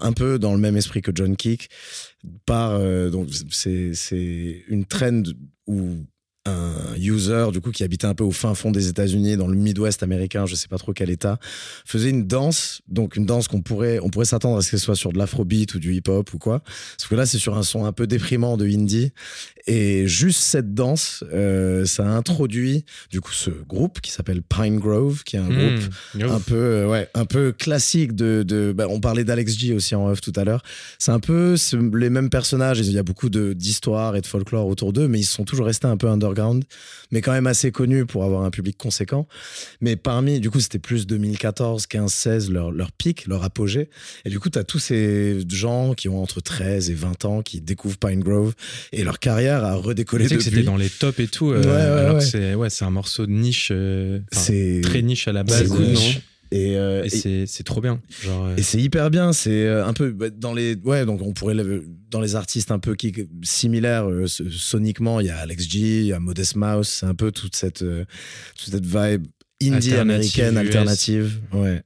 [SPEAKER 2] un peu dans le même esprit que John Kick. Par, euh, donc c'est, c'est une trend où un user du coup qui habitait un peu au fin fond des États-Unis, dans le Midwest américain, je sais pas trop quel état, faisait une danse, donc une danse qu'on pourrait, on pourrait s'attendre à ce qu'elle soit sur de l'afrobeat ou du hip-hop ou quoi. Parce que là, c'est sur un son un peu déprimant de indie. Et juste cette danse, euh, ça a introduit du coup ce groupe qui s'appelle Pine Grove, qui est un
[SPEAKER 1] Hmm,
[SPEAKER 2] groupe un peu euh, ouais un peu classique de, de bah, on parlait d'Alex G aussi en off tout à l'heure c'est un peu les mêmes personnages il y a beaucoup de d'histoire et de folklore autour d'eux mais ils sont toujours restés un peu underground mais quand même assez connus pour avoir un public conséquent mais parmi du coup c'était plus 2014 15 16 leur leur pic leur apogée et du coup tu as tous ces gens qui ont entre 13 et 20 ans qui découvrent Pine Grove et leur carrière a redécollé
[SPEAKER 1] Tu sais que
[SPEAKER 2] depuis
[SPEAKER 1] c'était dans les tops et tout, euh,
[SPEAKER 2] Ouais, ouais,
[SPEAKER 1] alors
[SPEAKER 2] ouais.
[SPEAKER 1] que c'est ouais, c'est un morceau de niche, euh,
[SPEAKER 2] c'est
[SPEAKER 1] très niche à la
[SPEAKER 2] c'est
[SPEAKER 1] base.
[SPEAKER 2] cool,
[SPEAKER 1] euh,
[SPEAKER 2] non et, euh,
[SPEAKER 1] et c'est trop bien. Genre, euh,
[SPEAKER 2] Et c'est hyper bien, c'est euh, un peu bah, dans les ouais donc on pourrait dans les artistes un peu qui similaires euh, so- soniquement, il y a Alex G, il y a Modest Mouse, c'est un peu toute cette toute cette vibe indie américaine alternative, ouais.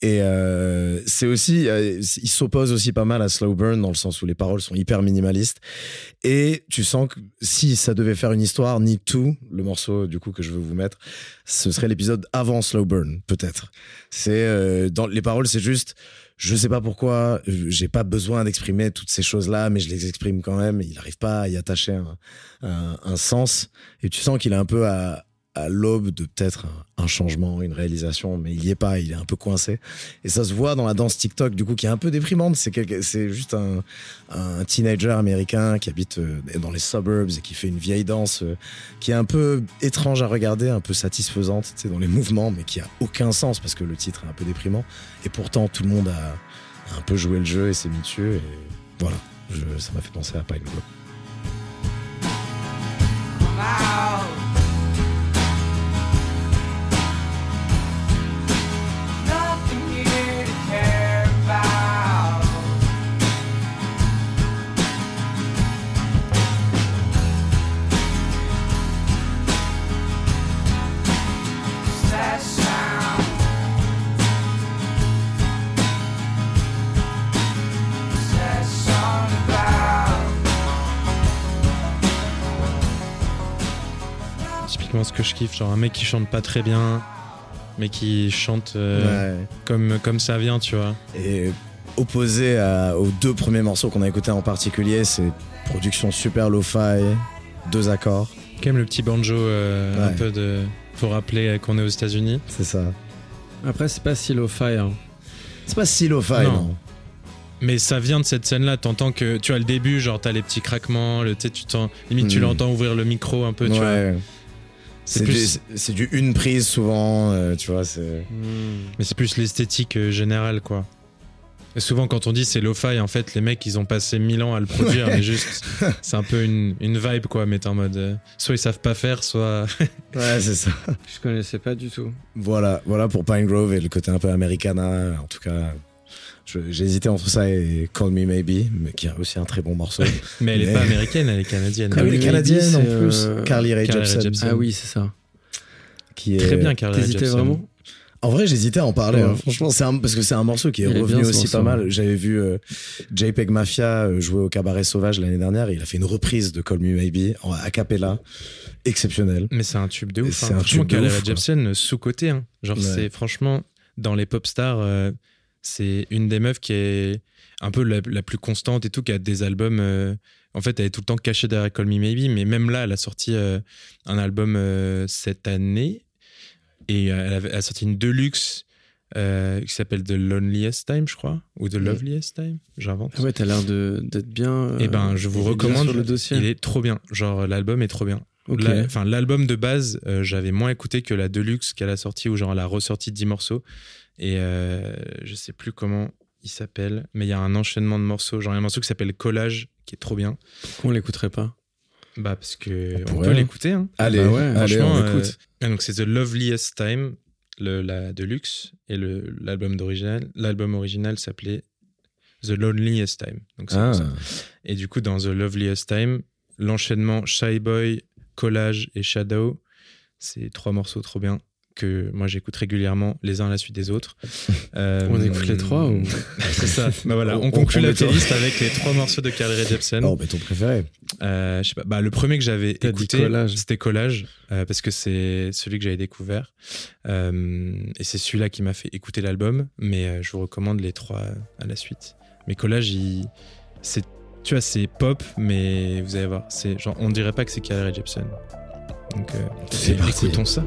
[SPEAKER 2] Et euh, c'est aussi euh, il s'oppose aussi pas mal à Slow Burn dans le sens où les paroles sont hyper minimalistes et tu sens que si ça devait faire une histoire, Need To, le morceau du coup que je veux vous mettre, ce serait l'épisode avant Slow Burn peut-être. C'est euh, dans les paroles, c'est juste je sais pas pourquoi, j'ai pas besoin d'exprimer toutes ces choses-là, mais je les exprime quand même. Il n'arrive pas à y attacher un, un, un sens. Et tu sens qu'il est un peu à, à l'aube de peut-être un, changement, une réalisation, mais il y est pas, il est un peu coincé. Et ça se voit dans la danse TikTok, du coup, qui est un peu déprimante. C'est juste un, teenager américain qui habite euh, dans les suburbs et qui fait une vieille danse euh, qui est un peu étrange à regarder, un peu satisfaisante, tu sais, dans les mouvements, mais qui a aucun sens parce que le titre est un peu déprimant. Et pourtant, tout le monde a, un peu joué le jeu et s'est mis dessus. Et voilà, ça m'a fait penser à Pine.
[SPEAKER 5] Nothing
[SPEAKER 1] typiquement ce que je kiffe, genre un mec qui chante pas très bien, mais qui chante euh,
[SPEAKER 2] Ouais.
[SPEAKER 1] comme, comme ça vient, tu vois.
[SPEAKER 2] Et opposé à- aux deux premiers morceaux qu'on a écoutés en particulier, c'est production super lo-fi, deux accords,
[SPEAKER 1] Quand même le petit banjo, euh, un peu de. Faut rappeler qu'on est aux États-Unis.
[SPEAKER 2] c'est ça.
[SPEAKER 3] Après, c'est pas si lo-fi. hein.
[SPEAKER 2] C'est pas si lo-fi,
[SPEAKER 1] Non.
[SPEAKER 2] non.
[SPEAKER 1] Mais ça vient de cette scène-là. T'entends que tu as le début, genre t'as les petits craquements, le, tu t'en- limite tu
[SPEAKER 2] Mm.
[SPEAKER 1] l'entends ouvrir le micro un peu, tu vois.
[SPEAKER 2] Ouais.
[SPEAKER 1] C'est
[SPEAKER 2] C'est
[SPEAKER 1] plus-
[SPEAKER 2] du, du une prise souvent, euh, tu vois. C'est
[SPEAKER 1] Mais c'est plus l'esthétique euh, générale, quoi. Et souvent, quand on dit c'est lo-fi, en fait, les mecs, ils ont passé mille ans à le produire, mais juste, c'est un peu une, une vibe, quoi. Mais t'es en mode, euh, soit ils savent pas faire, soit.
[SPEAKER 2] ouais, c'est ça.
[SPEAKER 3] Je connaissais pas du tout.
[SPEAKER 2] Voilà, voilà pour Pine Grove et le côté un peu americana. En tout cas, j'ai hésité entre ça et Call Me Maybe, mais qui est aussi un très bon morceau.
[SPEAKER 1] Mais elle est
[SPEAKER 2] Mais-
[SPEAKER 1] pas américaine, elle est canadienne.
[SPEAKER 2] Oui,
[SPEAKER 3] Maybe,
[SPEAKER 2] les Canadiennes en plus.
[SPEAKER 3] euh,
[SPEAKER 2] Carly Rae Jepsen.
[SPEAKER 1] Jepsen.
[SPEAKER 3] Ah oui, c'est ça.
[SPEAKER 2] Qui est...
[SPEAKER 1] Très bien, Carly Rae
[SPEAKER 3] T'hésitais
[SPEAKER 1] Jepsen.
[SPEAKER 3] vraiment?
[SPEAKER 2] En vrai, j'hésitais à en parler.
[SPEAKER 3] Ouais.
[SPEAKER 2] hein. Franchement, c'est un- parce que c'est un morceau qui est
[SPEAKER 3] Il est
[SPEAKER 2] revenu aussi
[SPEAKER 3] morceau.
[SPEAKER 2] pas mal. J'avais vu euh, JPEG Mafia euh, jouer au Cabaret Sauvage l'année dernière. et il a fait une reprise de Call Me Maybe en a cappella, exceptionnelle.
[SPEAKER 1] Mais c'est un tube de ouf.
[SPEAKER 2] C'est
[SPEAKER 1] hein.
[SPEAKER 2] un
[SPEAKER 1] Franchement,
[SPEAKER 2] tube de
[SPEAKER 1] Carly
[SPEAKER 2] ouf.
[SPEAKER 1] Jepsen, euh, sous-côté. hein. Genre,
[SPEAKER 2] Ouais.
[SPEAKER 1] c'est franchement, dans les pop stars, euh, c'est une des meufs qui est un peu la, la plus constante et tout, qui a des albums. euh, en fait, elle est tout le temps cachée derrière Call Me Maybe, mais même là, elle a sorti euh, un album euh, cette année et elle, a sorti une deluxe qui s'appelle The Loneliest Time, je crois, ou The Loveliest Time, j'invente.
[SPEAKER 3] Ah ouais, t'as l'air d'être bien.
[SPEAKER 1] Eh ben, je vous recommande.
[SPEAKER 3] Sur le dossier.
[SPEAKER 1] Il est trop bien. Genre, l'album est trop bien. Enfin, l'album de base, j'avais moins écouté que la Deluxe qu'elle a sorti, où genre elle a ressorti 10 morceaux. Et euh, je sais plus comment il s'appelle, mais il y a un enchaînement de morceaux. Genre, il y a un morceau qui s'appelle Collage, qui est trop bien.
[SPEAKER 3] Pourquoi on l'écouterait pas?
[SPEAKER 1] Bah, parce que
[SPEAKER 2] On
[SPEAKER 1] peut
[SPEAKER 2] hein.
[SPEAKER 1] l'écouter. Hein.
[SPEAKER 2] Allez,
[SPEAKER 3] Bah ouais,
[SPEAKER 2] allez,
[SPEAKER 1] Franchement,
[SPEAKER 2] on
[SPEAKER 1] euh,
[SPEAKER 2] écoute.
[SPEAKER 1] ah, donc c'est The Loveliest Time, le, la Deluxe, et le- l'album d'original. L'album original s'appelait The Loneliest Time. Donc c'est
[SPEAKER 2] Ah,
[SPEAKER 1] ça. Et du coup, dans The Loveliest Time, l'enchaînement Shy Boy, Collage et Shadow, c'est trois morceaux trop bien. Que moi j'écoute régulièrement les uns à la suite des autres. Euh,
[SPEAKER 3] On écoute les trois ou-
[SPEAKER 1] C'est ça. Bah voilà, on,
[SPEAKER 2] On-
[SPEAKER 1] conclut
[SPEAKER 2] on
[SPEAKER 1] la playlist avec les trois morceaux de Carly Rae Jepsen.
[SPEAKER 2] Oh, mais ton préféré.
[SPEAKER 1] Euh, je sais pas. Bah, le premier que j'avais écouté, c'était Collage, euh, parce que c'est celui que j'avais découvert. Et c'est celui-là qui m'a fait écouter l'album. Mais je vous recommande les trois à la suite. Mais Collage, il, c'est, tu vois, c'est pop, mais vous allez voir, c'est genre, on dirait pas que c'est Carly Rae Jepsen. Donc, écoutons ça.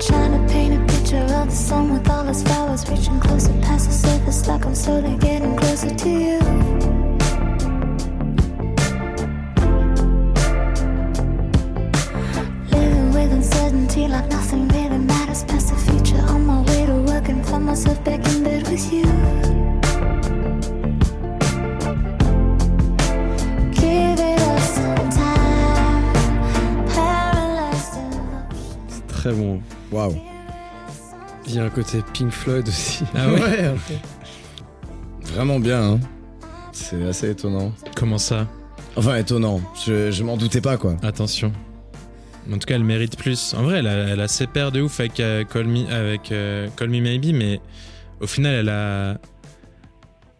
[SPEAKER 4] Trying to paint a picture of the sun with all its flowers reaching closer past the surface, like I'm slowly getting closer to you. Living with uncertainty, like nothing really matters past the future. On my way to work and find myself back in bed with you.
[SPEAKER 3] Très bon.
[SPEAKER 2] Waouh.
[SPEAKER 3] Il y a un côté Pink Floyd aussi.
[SPEAKER 1] Ah ouais,
[SPEAKER 2] Vraiment bien, hein. C'est assez étonnant.
[SPEAKER 1] Comment ça?
[SPEAKER 2] Enfin, étonnant. Je, je m'en doutais pas, quoi.
[SPEAKER 1] Attention. En tout cas, elle mérite plus. En vrai, elle a, elle a ses paires de ouf avec, euh, Call, Me, avec euh, Call Me Maybe, mais au final, elle a.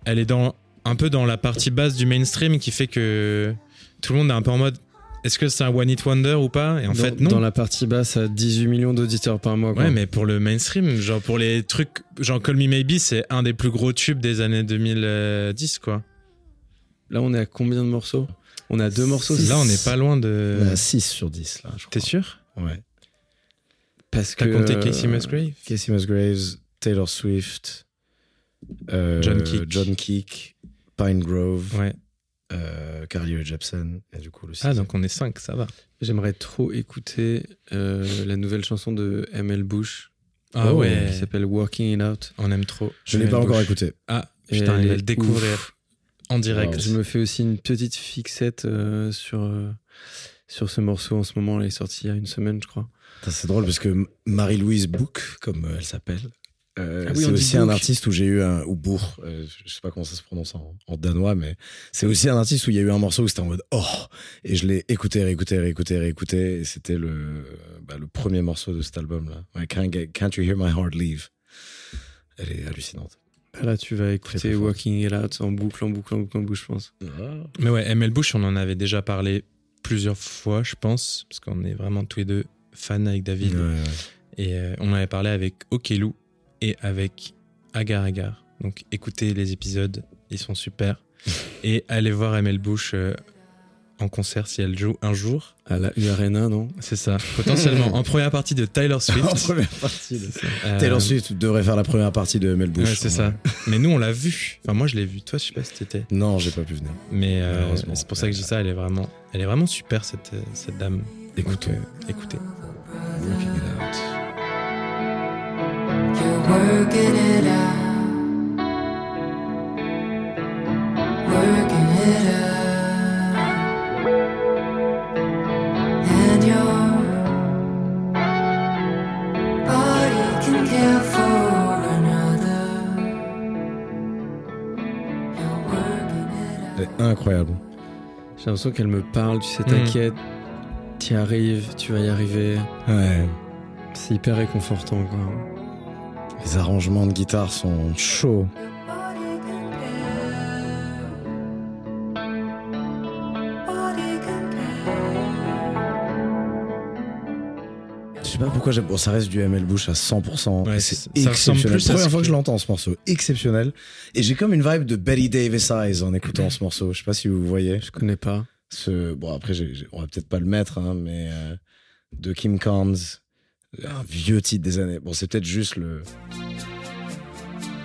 [SPEAKER 1] Elle est dans, un peu dans la partie basse du mainstream qui fait que tout le monde est un peu en mode est-ce que c'est un One Hit Wonder ou pas Et en
[SPEAKER 3] dans,
[SPEAKER 1] fait, non.
[SPEAKER 3] Dans la partie basse, à 18 millions d'auditeurs par mois. Quoi.
[SPEAKER 1] Ouais, mais pour le mainstream, genre pour les trucs, genre Call Me Maybe, c'est un des plus gros tubes des années 2010, quoi.
[SPEAKER 3] Là, on est à combien de morceaux? On a deux morceaux.
[SPEAKER 2] Six.
[SPEAKER 1] Là, on n'est pas loin de.
[SPEAKER 2] On est à 6 sur 10, là, je crois.
[SPEAKER 1] T'es sûr?
[SPEAKER 2] Ouais.
[SPEAKER 3] Parce que.
[SPEAKER 1] T'as compté
[SPEAKER 3] euh,
[SPEAKER 1] Casey Musgrave
[SPEAKER 2] Casey Musgraves, Taylor Swift, euh,
[SPEAKER 1] John Keek.
[SPEAKER 2] John Keek, Pine Grove,
[SPEAKER 1] Ouais.
[SPEAKER 2] Euh, Carly Rae Jepsen, et du coup le
[SPEAKER 1] Ah, donc on est 5, ça va.
[SPEAKER 3] J'aimerais trop écouter euh, la nouvelle chanson de ML Bush.
[SPEAKER 1] Ah
[SPEAKER 2] Oh,
[SPEAKER 1] ouais.
[SPEAKER 3] Qui s'appelle Walking It Out.
[SPEAKER 1] On aime trop.
[SPEAKER 2] Je l'ai pas
[SPEAKER 3] Bush.
[SPEAKER 2] encore écouté.
[SPEAKER 1] Ah, putain,
[SPEAKER 3] elle
[SPEAKER 1] il va le découvrir
[SPEAKER 3] ouf.
[SPEAKER 1] en direct.
[SPEAKER 2] Wow.
[SPEAKER 3] Je me fais aussi une petite fixette euh, sur, euh, sur ce morceau en ce moment. Elle est sortie il y a une semaine, je crois.
[SPEAKER 2] C'est drôle parce que Marie-Louise Book, comme euh, elle s'appelle, euh,
[SPEAKER 3] Ah oui,
[SPEAKER 2] c'est aussi un artiste où j'ai eu un. ou Bourg, euh, je sais pas comment ça se prononce en, en danois, mais c'est aussi un artiste où il y a eu un morceau où c'était en mode oh Et je l'ai écouté, réécouté, réécouté, réécouté, et c'était le, bah, le premier morceau de cet album-là. Ouais, can't, Get- Can't You Hear My Heart Leave? Elle est hallucinante.
[SPEAKER 3] Ah, Là, tu vas écouter. Walking It Out en boucle, en boucle, en boucle, en boucle, je pense.
[SPEAKER 1] Mais ouais, ML Bush, on en avait déjà parlé plusieurs fois, je pense, parce qu'on est vraiment tous les deux fans avec David.
[SPEAKER 2] Ouais, ouais.
[SPEAKER 1] Et euh, on en avait parlé avec Okelou et avec Agar Agar. Donc écoutez les épisodes, ils sont super. et allez voir ML Bush euh, en concert si elle joue un jour.
[SPEAKER 3] À la U Arena, non?
[SPEAKER 1] C'est ça. Potentiellement en première partie de Tyler
[SPEAKER 2] en
[SPEAKER 1] Swift.
[SPEAKER 2] première partie. de-
[SPEAKER 1] Euh,
[SPEAKER 2] Taylor Swift devrait faire la première partie de Mel Bush.
[SPEAKER 1] Ouais, c'est ça. Mais nous, on l'a vu. Enfin, moi, je l'ai vu. Toi, je sais pas si t'étais.
[SPEAKER 2] Non, j'ai pas pu venir.
[SPEAKER 1] Mais euh, c'est pour ça que je dis ça. Elle est vraiment, elle est vraiment super cette euh, cette dame. Euh, écoutez.
[SPEAKER 2] Working It Out.
[SPEAKER 6] You're working it out. Working it out. And your body can care for another. You're working it out.
[SPEAKER 2] Elle est incroyable.
[SPEAKER 3] J'ai l'impression qu'elle me parle, tu sais,
[SPEAKER 1] Mm.
[SPEAKER 3] t'inquiète, t'y arrives, tu vas y arriver.
[SPEAKER 2] Ouais.
[SPEAKER 3] C'est hyper réconfortant, quoi.
[SPEAKER 2] Les arrangements de guitare sont chauds. Je sais pas pourquoi j'aime. Bon, ça reste du ML Bush à 100%.
[SPEAKER 1] Ouais,
[SPEAKER 2] et
[SPEAKER 1] ça-
[SPEAKER 2] c'est exceptionnel.
[SPEAKER 1] plus à
[SPEAKER 2] Première fois que je l'entends ce morceau. Exceptionnel. Et j'ai comme une vibe de Betty Davis Eyes en écoutant ce morceau. Je sais pas si vous voyez.
[SPEAKER 3] Je connais pas.
[SPEAKER 2] Ce... Bon, après, j'ai- j'ai- on va peut-être pas le mettre, hein, mais euh, de Kim Carnes. Un vieux titre des années. Bon, c'est peut-être juste le.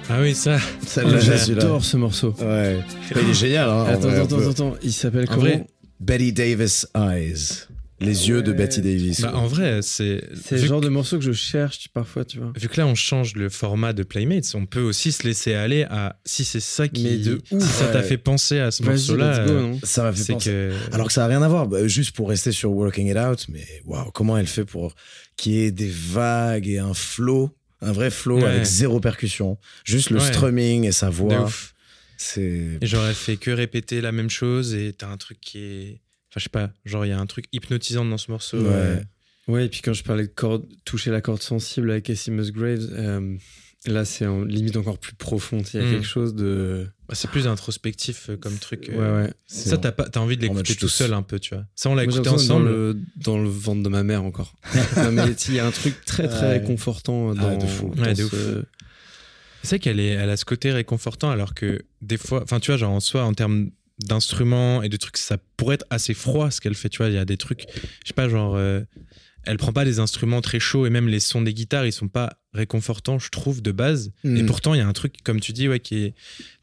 [SPEAKER 1] Ah oui, ça.
[SPEAKER 2] J'ai celui-là.
[SPEAKER 3] J'adore ce morceau.
[SPEAKER 2] Ouais. Il est génial, hein. en
[SPEAKER 3] Attends,
[SPEAKER 2] vrai,
[SPEAKER 3] attends, attends, attends. Il s'appelle
[SPEAKER 1] En
[SPEAKER 3] comment?
[SPEAKER 1] Vrai,
[SPEAKER 2] Betty Davis Eyes. Les yeux de Betty Davis.
[SPEAKER 1] Bah, en vrai, c'est.
[SPEAKER 3] C'est le genre
[SPEAKER 1] que-
[SPEAKER 3] de morceau que je cherche parfois, tu vois.
[SPEAKER 1] Vu que là, on change le format de Playmates, on peut aussi se laisser aller à si c'est ça qui.
[SPEAKER 3] Mais de
[SPEAKER 1] si
[SPEAKER 3] ouf,
[SPEAKER 1] ça t'a fait penser à ce
[SPEAKER 3] Vas-y,
[SPEAKER 1] morceau-là,
[SPEAKER 2] Ça m'a fait penser.
[SPEAKER 1] que.
[SPEAKER 2] Alors que ça n'a rien à voir. Bah, juste pour rester sur Working It Out, mais waouh, comment elle fait pour qu'il y ait des vagues et un flow, un vrai flow
[SPEAKER 1] Ouais.
[SPEAKER 2] avec zéro percussion. Juste le
[SPEAKER 1] Ouais.
[SPEAKER 2] strumming et sa voix.
[SPEAKER 1] ouf.
[SPEAKER 2] C'est.
[SPEAKER 1] Et genre, elle fait que répéter la même chose et t'as un truc qui est. Enfin, je sais pas, genre, il y a un truc hypnotisant dans ce morceau.
[SPEAKER 2] Ouais.
[SPEAKER 1] euh,
[SPEAKER 3] Ouais, et puis quand je parlais de corde, toucher la corde sensible avec Casey Musgraves, euh, là c'est en limite encore plus profond. Il y a
[SPEAKER 1] Mm.
[SPEAKER 3] quelque chose de.
[SPEAKER 1] Bah, c'est plus introspectif euh, comme truc.
[SPEAKER 3] Ouais,
[SPEAKER 1] euh.
[SPEAKER 3] ouais.
[SPEAKER 1] Ça, t'as pas, t'as envie de l'écouter tout seul un peu, tu vois. Ça, on l'a écouté ensemble.
[SPEAKER 3] Dans le, dans le ventre de ma mère encore. Non, mais il y a un truc très très
[SPEAKER 2] Ouais.
[SPEAKER 3] réconfortant dans,
[SPEAKER 2] Ah, de fou.
[SPEAKER 3] dans
[SPEAKER 1] Ouais, de
[SPEAKER 3] ce-
[SPEAKER 1] C'est vrai qu'elle est, elle a ce côté réconfortant, alors que des fois, enfin, tu vois, genre en soi, en termes d'instruments et de trucs, ça pourrait être assez froid ce qu'elle fait, tu vois. Il y a des trucs, je sais pas, genre, euh, elle prend pas des instruments très chauds et même les sons des guitares, ils sont pas réconfortants, je trouve, de base.
[SPEAKER 2] Mm.
[SPEAKER 1] Et pourtant, il y a un truc, comme tu dis, ouais, qui est,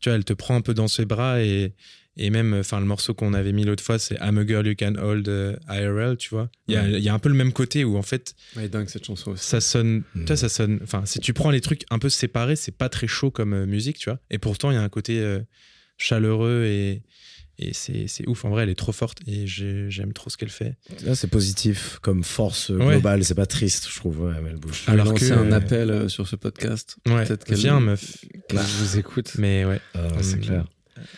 [SPEAKER 1] tu vois, elle te prend un peu dans ses bras et, et même, enfin, le morceau qu'on avait mis l'autre fois, c'est I'm a girl you can hold euh, IRL, tu vois. Il y
[SPEAKER 2] Ouais.
[SPEAKER 1] il y a un peu le même côté où, en fait,
[SPEAKER 3] Ouais, dingue cette chanson aussi.
[SPEAKER 1] ça sonne,
[SPEAKER 2] Mm.
[SPEAKER 1] tu vois, ça sonne, enfin, si tu prends les trucs un peu séparés, c'est pas très chaud comme euh, musique, tu vois. Et pourtant, il y a un côté euh, chaleureux et, et c'est, ouf. En vrai, elle est trop forte et j'ai- j'aime trop ce qu'elle fait.
[SPEAKER 2] Là, c'est positif comme force euh,
[SPEAKER 1] Ouais.
[SPEAKER 2] globale. C'est pas triste, je trouve. Ouais, Mel Bush.
[SPEAKER 3] Alors que c'est un
[SPEAKER 1] euh,
[SPEAKER 3] appel euh, sur ce podcast.
[SPEAKER 1] Ouais,
[SPEAKER 3] Peut-être qu'elle
[SPEAKER 1] viens, meuf.
[SPEAKER 3] qu'elle vous écoute.
[SPEAKER 1] Mais ouais,
[SPEAKER 2] Ah, c'est
[SPEAKER 1] Hum,
[SPEAKER 2] clair.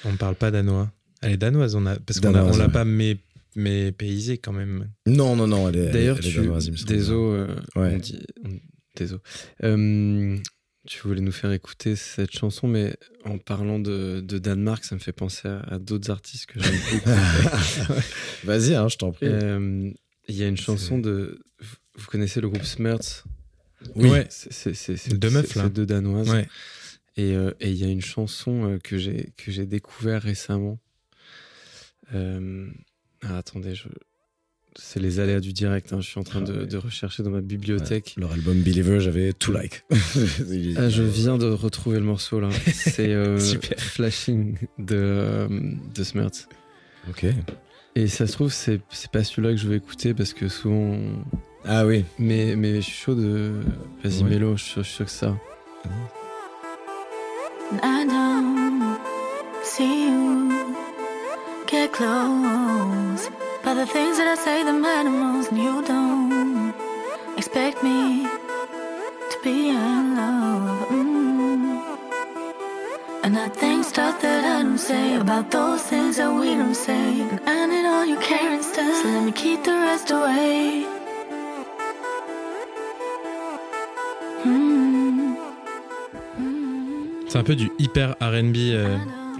[SPEAKER 1] on parle pas danois. Elle est danoise, on a, parce qu'on on l'a pas mé, mépaysé quand même.
[SPEAKER 2] Non, non, non. Elle est,
[SPEAKER 3] D'ailleurs,
[SPEAKER 2] elle est
[SPEAKER 3] tu,
[SPEAKER 2] danoise, il me
[SPEAKER 3] euh,
[SPEAKER 2] Ouais.
[SPEAKER 3] on dit, on- désolé. Tu voulais nous faire écouter cette chanson, mais en parlant de, de Danemark, ça me fait penser à, à d'autres artistes que j'aime beaucoup.
[SPEAKER 2] Vas-y, hein, je t'en prie.
[SPEAKER 3] Euh, Il y a une chanson de. vous- connaissez le groupe Smerts
[SPEAKER 2] Oui.
[SPEAKER 1] Ouais.
[SPEAKER 3] C'est-
[SPEAKER 1] Deux meufs, là.
[SPEAKER 3] c'est deux danoises.
[SPEAKER 1] Ouais.
[SPEAKER 3] Et euh, et il y a une chanson euh, que j'ai que j'ai découvert récemment. Euh, ah, attendez, je... c'est les aléas du direct. hein, Je suis en train de,
[SPEAKER 2] Ah ouais.
[SPEAKER 3] de rechercher dans ma bibliothèque.
[SPEAKER 2] Leur album Believer, j'avais tout like.
[SPEAKER 3] Ah, je viens de retrouver le morceau là. C'est euh,
[SPEAKER 1] Super.
[SPEAKER 3] Flashing de, euh, de Smerts.
[SPEAKER 2] Ok.
[SPEAKER 3] Et ça se trouve, c'est c'est pas celui-là que je vais écouter parce que souvent.
[SPEAKER 2] Ah oui.
[SPEAKER 3] Mais, mais je suis chaud de. Vas-y,
[SPEAKER 2] Ouais.
[SPEAKER 3] Mélo, je suis sûr- je suis sûr que ça.
[SPEAKER 4] I don't see you get close. The things that I say matter most, and you don't expect me to be in. Mm. And I think stuff that I don't say about those things that we don't say. And I all you care instead. So let me keep the rest away. Mm.
[SPEAKER 1] C'est un peu du hyper RB.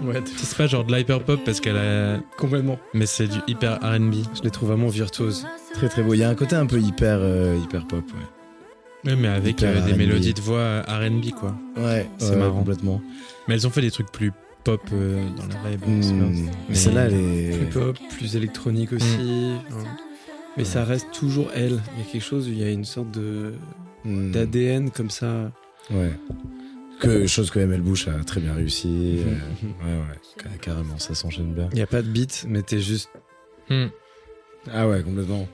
[SPEAKER 3] Ouais,
[SPEAKER 1] c'est pas genre de l'hyper pop parce qu'elle a.
[SPEAKER 3] complètement.
[SPEAKER 1] Mais c'est du hyper RB.
[SPEAKER 3] Je les trouve vraiment virtuoses.
[SPEAKER 2] Très très beau. Il y a un côté un peu hyper, euh, hyper pop. Ouais.
[SPEAKER 1] Ouais, mais avec euh, des
[SPEAKER 2] R&B.
[SPEAKER 1] mélodies de voix euh, RB, quoi.
[SPEAKER 2] Ouais,
[SPEAKER 1] C'est
[SPEAKER 2] ouais,
[SPEAKER 1] marrant.
[SPEAKER 2] complètement.
[SPEAKER 1] Mais elles ont fait des trucs plus pop euh, dans la vibe.
[SPEAKER 2] Hmm. Mais celle-là, elle
[SPEAKER 3] Plus
[SPEAKER 2] est.
[SPEAKER 3] pop, plus électronique aussi. hein. Mais ça reste toujours elle. Il y a quelque chose, où il y a une sorte de
[SPEAKER 2] Hmm.
[SPEAKER 3] d'ADN comme ça.
[SPEAKER 2] Ouais. Que, chose que ML Bush a très bien réussi. euh, ouais, ouais, ca- carrément, ça s'enchaîne bien.
[SPEAKER 3] Il n'y a pas de beat, mais t'es juste.
[SPEAKER 1] Hmm.
[SPEAKER 2] Ah ouais, complètement.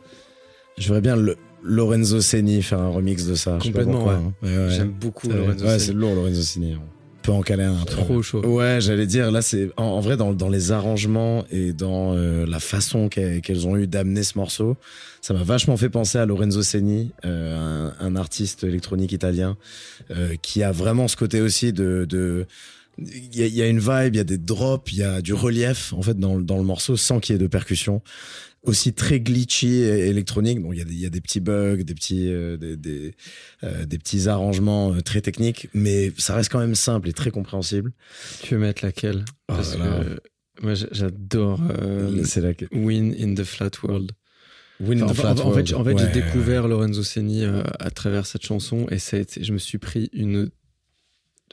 [SPEAKER 2] Je verrais bien le Lorenzo Seni faire un remix de ça.
[SPEAKER 3] Complètement,
[SPEAKER 2] pourquoi,
[SPEAKER 3] ouais.
[SPEAKER 2] hein. Ouais, ouais.
[SPEAKER 3] J'aime beaucoup
[SPEAKER 2] Ouais,
[SPEAKER 3] Lorenzo
[SPEAKER 2] ouais,
[SPEAKER 3] Seni.
[SPEAKER 2] c'est lourd Lorenzo Seni. On peut en caler un.
[SPEAKER 3] Trop chaud.
[SPEAKER 2] Ouais, j'allais dire, là, c'est en, en vrai, dans, dans les arrangements et dans euh, la façon qu'elles ont eu d'amener ce morceau, ça m'a vachement fait penser à Lorenzo Seni, euh, un, un artiste électronique italien, euh, qui a vraiment ce côté aussi de. de il y, a, il y a une vibe, il y a des drops, il y a du relief en fait dans, le- dans le morceau sans qu'il y ait de percussion. Aussi très glitchy et électronique. Bon, il y a des, il y a des petits bugs, des petits, euh, des, des, euh, des petits arrangements euh, très techniques, mais ça reste quand même simple et très compréhensible.
[SPEAKER 3] Tu veux mettre laquelle?
[SPEAKER 2] Oh
[SPEAKER 3] Parce
[SPEAKER 2] là là.
[SPEAKER 3] que moi j'adore Win in the Flat World.
[SPEAKER 2] Win in
[SPEAKER 3] Enfin,
[SPEAKER 2] the
[SPEAKER 3] en,
[SPEAKER 2] Flat
[SPEAKER 3] en- fait, en fait,
[SPEAKER 2] Ouais,
[SPEAKER 3] j'ai découvert Lorenzo Seni à travers cette chanson et ça a été, je me suis pris une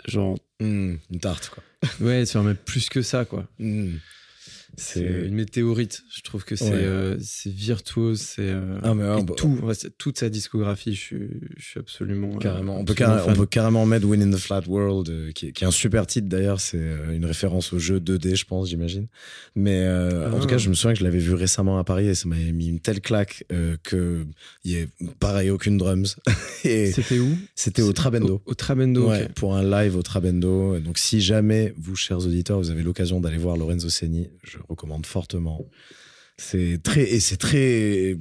[SPEAKER 3] genre
[SPEAKER 2] Hmm, une tarte, quoi.
[SPEAKER 3] ouais, c'est même plus que ça quoi.
[SPEAKER 2] Hmm.
[SPEAKER 3] C'est une météorite. Je trouve que c'est
[SPEAKER 2] Ouais.
[SPEAKER 3] euh, virtuose, c'est euh,
[SPEAKER 2] Ah, ouais, on peut-
[SPEAKER 3] tout, ouais, c'est- toute sa discographie. Je suis, je suis absolument euh,
[SPEAKER 2] Carrément. On peut, on carrément mettre Win in the Flat World, qui, est, qui est un super titre d'ailleurs. C'est une référence au jeu 2D, je pense, j'imagine. Mais euh, en
[SPEAKER 3] Ah.
[SPEAKER 2] tout cas, je me souviens que je l'avais vu récemment à Paris et ça m'avait mis une telle claque que il y ait pareil aucune drums.
[SPEAKER 3] C'était où?
[SPEAKER 2] c'était au Trabendo.
[SPEAKER 3] Au, au Trabendo.
[SPEAKER 2] Ouais,
[SPEAKER 3] ok.
[SPEAKER 2] pour un live au Trabendo. Donc, si jamais vous, chers auditeurs, vous avez l'occasion d'aller voir Lorenzo Seni, je recommande fortement. C'est très et c'est très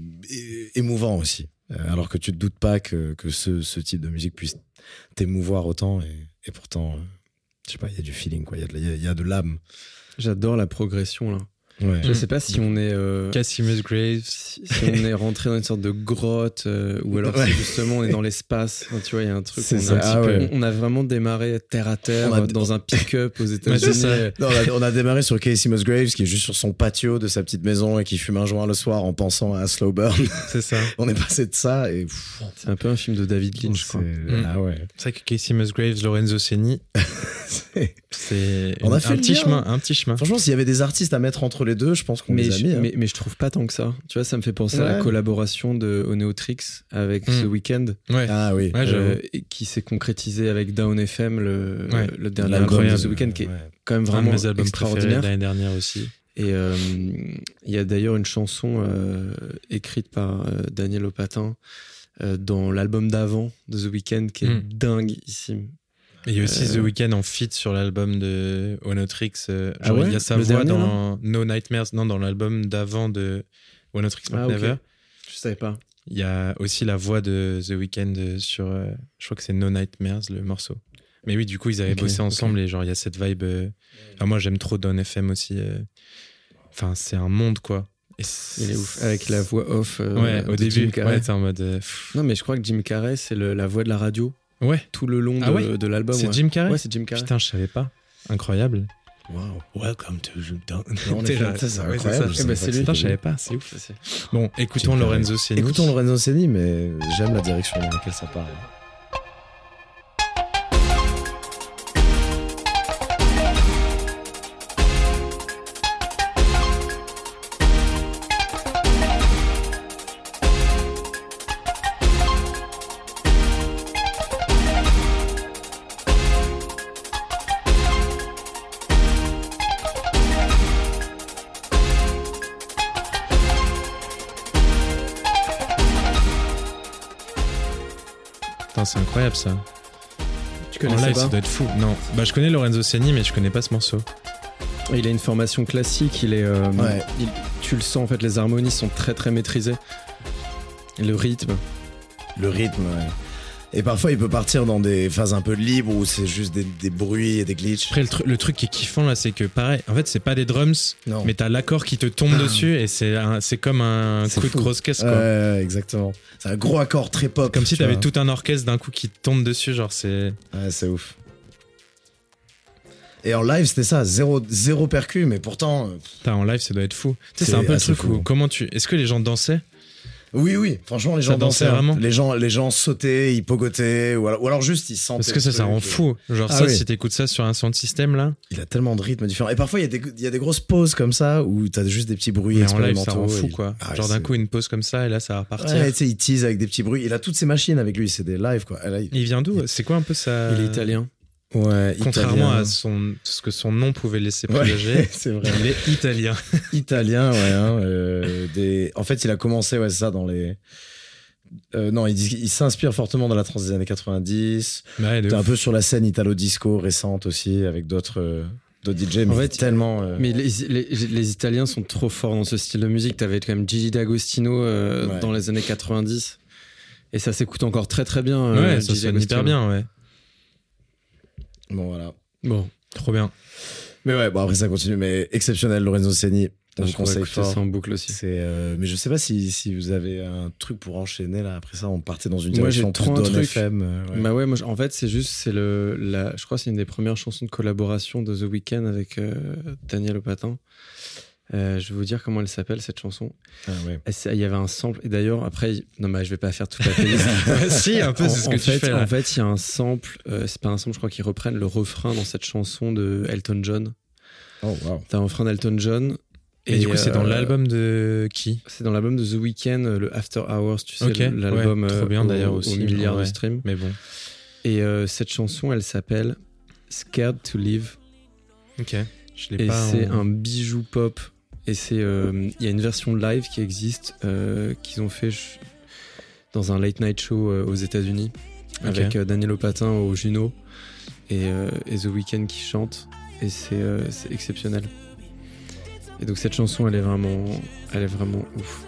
[SPEAKER 2] émouvant aussi. Euh, Alors que tu te doutes pas que, que ce, ce type de musique puisse t'émouvoir autant et, et pourtant, euh, je sais pas, il y a du feeling quoi. Il y a de l'âme.
[SPEAKER 3] J'adore la progression là.
[SPEAKER 2] Ouais.
[SPEAKER 3] Je sais pas si on est. euh,
[SPEAKER 1] Cassie Musgraves.
[SPEAKER 3] si, si on est rentré dans une sorte de grotte euh, ou alors
[SPEAKER 2] Ouais.
[SPEAKER 3] si justement on est dans l'espace. Tu vois, il y a un truc. A un
[SPEAKER 2] ah
[SPEAKER 3] peu- on a vraiment démarré terre à terre
[SPEAKER 2] a-
[SPEAKER 3] dans un pick-up aux États-Unis.
[SPEAKER 2] on, a, on a démarré sur Casey Musgraves qui est juste sur son patio de sa petite maison et qui fume un joint le soir en pensant à Slow Burn.
[SPEAKER 1] C'est ça.
[SPEAKER 2] on est passé de ça et
[SPEAKER 3] C'est un peu un film de David Lynch,
[SPEAKER 2] c'est-
[SPEAKER 3] quoi.
[SPEAKER 1] Mm.
[SPEAKER 2] ah ouais.
[SPEAKER 1] C'est vrai que Casey Musgraves, Lorenzo Ceni, c'est
[SPEAKER 2] On a
[SPEAKER 1] un
[SPEAKER 2] fait
[SPEAKER 1] petit chemin, un petit chemin.
[SPEAKER 2] Franchement, s'il y avait des artistes à mettre entre les deux, je pense qu'on
[SPEAKER 3] Mais,
[SPEAKER 2] les a
[SPEAKER 3] je,
[SPEAKER 2] mis. hein.
[SPEAKER 3] mais, mais je trouve pas tant que ça. Tu vois, ça me fait penser à la collaboration de Oneotrix avec
[SPEAKER 1] Mm.
[SPEAKER 3] The Weeknd,
[SPEAKER 1] Ouais.
[SPEAKER 2] Ah oui.
[SPEAKER 1] Ouais,
[SPEAKER 3] euh, qui s'est concrétisé avec Down FM, le,
[SPEAKER 1] Ouais.
[SPEAKER 3] le dernier album de. The Weeknd, qui est quand même
[SPEAKER 1] un de
[SPEAKER 3] vraiment
[SPEAKER 1] mes albums
[SPEAKER 3] extraordinaire.
[SPEAKER 1] l'année dernière aussi.
[SPEAKER 3] Et euh, il y a d'ailleurs une chanson euh, écrite par euh, Daniel Opatin euh, dans l'album d'avant de The Weeknd qui est
[SPEAKER 1] Mm.
[SPEAKER 3] dinguissime.
[SPEAKER 1] Et il y a aussi
[SPEAKER 3] Euh,
[SPEAKER 1] The Weeknd en feat sur l'album de Onotrix. euh,
[SPEAKER 3] Ah
[SPEAKER 1] genre,
[SPEAKER 3] ouais
[SPEAKER 1] il y a sa
[SPEAKER 3] Le
[SPEAKER 1] voix
[SPEAKER 3] dernier,
[SPEAKER 1] dans No Nightmares, non, dans l'album d'avant de Onotrix Not
[SPEAKER 3] Ah.
[SPEAKER 1] Never.
[SPEAKER 3] Je savais pas.
[SPEAKER 1] Il y a aussi la voix de The Weeknd sur, euh, je crois que c'est No Nightmares, le morceau. Mais oui, du coup, ils avaient bossé ensemble et genre, il y a cette vibe. euh, enfin, moi, j'aime trop Don FM aussi. euh. Enfin, c'est un monde, quoi. Et
[SPEAKER 3] Il est ouf. Avec la voix off. euh,
[SPEAKER 1] Ouais, au
[SPEAKER 3] Jim
[SPEAKER 1] début,
[SPEAKER 3] Carrey.
[SPEAKER 1] ouais, t'es en mode. euh.
[SPEAKER 3] Non, mais je crois que Jim Carrey, c'est la voix de la radio
[SPEAKER 1] Ouais,
[SPEAKER 3] tout le long de,
[SPEAKER 1] Ah ouais
[SPEAKER 3] de l'album.
[SPEAKER 1] c'est
[SPEAKER 3] ouais.
[SPEAKER 1] Jim Carrey
[SPEAKER 3] Ouais, c'est Jim Carrey.
[SPEAKER 1] Putain, je savais pas. Incroyable.
[SPEAKER 2] Waouh.
[SPEAKER 1] Welcome to
[SPEAKER 2] ça, c'est incroyable.
[SPEAKER 3] c'est lui.
[SPEAKER 1] Putain, je savais pas, c'est ouf. Bon, écoutons. Lorenzo Ceni.
[SPEAKER 2] Écoutons Lorenzo Ceni, mais j'aime la direction dans laquelle ça part.
[SPEAKER 1] Incroyable ça.
[SPEAKER 3] Tu
[SPEAKER 1] En
[SPEAKER 3] connaissais
[SPEAKER 1] live, ça doit être fou. Non, bah je connais Lorenzo Ceni, mais je connais pas ce morceau.
[SPEAKER 3] Il a une formation classique. Il est. euh,
[SPEAKER 2] Ouais.
[SPEAKER 3] il- tu le sens en fait. Les harmonies sont très très maîtrisées. Le rythme.
[SPEAKER 2] Le rythme, ouais. Et parfois, il peut partir dans des phases un peu libres où c'est juste des, des bruits et des glitches.
[SPEAKER 1] Après, le, tru- le truc qui est kiffant là, c'est que pareil, en fait, c'est pas des drums,
[SPEAKER 2] Non.
[SPEAKER 1] mais t'as l'accord qui te tombe dessus et c'est comme un coup de
[SPEAKER 2] fou.
[SPEAKER 1] grosse caisse quoi.
[SPEAKER 2] Ouais, exactement. C'est un gros accord très pop.
[SPEAKER 1] Comme si t'avais tout un orchestre d'un coup qui te tombe dessus, genre c'est.
[SPEAKER 2] Ouais, c'est ouf. Et en live, c'était ça, zéro, zéro percu, mais pourtant. euh,
[SPEAKER 1] Putain, en live, ça doit être fou. Tu sais,
[SPEAKER 2] C'est
[SPEAKER 1] un peu le truc
[SPEAKER 2] fou.
[SPEAKER 1] où comment tu. Est-ce que les gens dansaient?
[SPEAKER 2] Oui, oui, franchement, les gens dansaient. hein.
[SPEAKER 1] vraiment
[SPEAKER 2] Les gens, les gens sautaient, ils pogotaient, ou alors, ou alors juste ils sentaient.
[SPEAKER 1] Parce que ça, ça rend
[SPEAKER 2] et-
[SPEAKER 1] fou. Genre
[SPEAKER 2] Ah
[SPEAKER 1] ça,
[SPEAKER 2] oui.
[SPEAKER 1] si t'écoutes ça sur un sound system là,
[SPEAKER 2] Il a tellement de rythmes différents. Et parfois, il y, a des- il y a des grosses pauses comme ça où t'as juste des petits bruits
[SPEAKER 1] mais en live,
[SPEAKER 2] expérimentaux.
[SPEAKER 1] ça rend fou quoi.
[SPEAKER 2] Ah
[SPEAKER 1] genre d'un coup, une pause comme ça et là, ça va repartir.
[SPEAKER 2] Ouais, tu sais, il tease avec des petits bruits. Il a toutes ses machines avec lui, c'est des lives quoi. Là, il-
[SPEAKER 1] Il vient d'où? C'est quoi un peu ça
[SPEAKER 3] Il est italien.
[SPEAKER 2] Ouais,
[SPEAKER 1] Contrairement
[SPEAKER 2] italien.
[SPEAKER 1] à son, ce que son nom pouvait laisser
[SPEAKER 2] Ouais,
[SPEAKER 1] présager,
[SPEAKER 2] c'est vrai.
[SPEAKER 1] il est italien.
[SPEAKER 2] Italien, ouais. hein, euh, des... En fait, il a commencé, ouais, c'est ça, dans les. Euh, non, il, il s'inspire fortement dans la trance des années 90.
[SPEAKER 1] Ouais, de
[SPEAKER 2] T'es un peu sur la scène italo-disco récente aussi, avec d'autres euh, d'autres DJ. Mais
[SPEAKER 3] En fait,
[SPEAKER 2] tellement. euh,
[SPEAKER 3] Mais les, les, les Italiens sont trop forts dans ce style de musique. T'avais quand même Gigi D'Agostino euh,
[SPEAKER 2] Ouais.
[SPEAKER 3] dans les années 90. Et ça s'écoute encore très très bien. euh,
[SPEAKER 1] Ouais, ça sonne hyper bien, ouais.
[SPEAKER 2] Bon, voilà.
[SPEAKER 3] Bon,
[SPEAKER 1] Trop bien.
[SPEAKER 2] Mais ouais, bon, après ça continue. Mais exceptionnel, Lorenzo Ceni. On
[SPEAKER 3] je pourrais
[SPEAKER 2] conseille fort.
[SPEAKER 3] ça en boucle aussi.
[SPEAKER 2] Euh, mais je sais pas si, si vous avez un truc pour enchaîner là. Après ça, on partait dans une direction plus
[SPEAKER 3] un truc.
[SPEAKER 2] FM. euh, ouais.
[SPEAKER 3] Bah ouais, moi, en fait, c'est juste, c'est le, la, je crois c'est une des premières chansons de collaboration de The Weeknd avec euh, Daniel Opatin. Euh, je vais vous dire comment elle s'appelle cette chanson.
[SPEAKER 2] Ah ouais.
[SPEAKER 3] Il y avait un sample et d'ailleurs après, non mais je vais pas faire toute la playlist.
[SPEAKER 1] si, un peu, c'est ce
[SPEAKER 3] en
[SPEAKER 1] que
[SPEAKER 3] fait,
[SPEAKER 1] tu fais là.
[SPEAKER 3] En fait, il y a un sample, euh, c'est pas un sample, je crois qu'ils reprennent le refrain dans cette chanson de Elton John.
[SPEAKER 2] Oh wow.
[SPEAKER 3] T'as un refrain d'Elton John.
[SPEAKER 1] Et, du coup, c'est dans
[SPEAKER 3] euh,
[SPEAKER 1] l'album de qui?
[SPEAKER 3] C'est dans l'album de The Weeknd, euh, le After Hours, tu sais,
[SPEAKER 1] Ok,
[SPEAKER 3] l'album
[SPEAKER 1] ouais, trop bien
[SPEAKER 3] au-
[SPEAKER 1] d'ailleurs
[SPEAKER 3] au
[SPEAKER 1] aussi,
[SPEAKER 3] milliard
[SPEAKER 1] en
[SPEAKER 3] de streams.
[SPEAKER 1] Mais bon.
[SPEAKER 3] Et cette chanson, elle s'appelle Scared to Live.
[SPEAKER 1] Ok. Je l'ai
[SPEAKER 3] Et
[SPEAKER 1] pas.
[SPEAKER 3] c'est
[SPEAKER 1] en-
[SPEAKER 3] un bijou pop. Et c'est, euh, il y a une version live qui existe, euh, qu'ils ont fait dans un late night show euh, aux États-Unis, avec Daniel Opatin au Juno et, et The Weeknd qui chante. Et c'est, c'est exceptionnel. Et donc cette chanson, elle est vraiment, elle est vraiment ouf.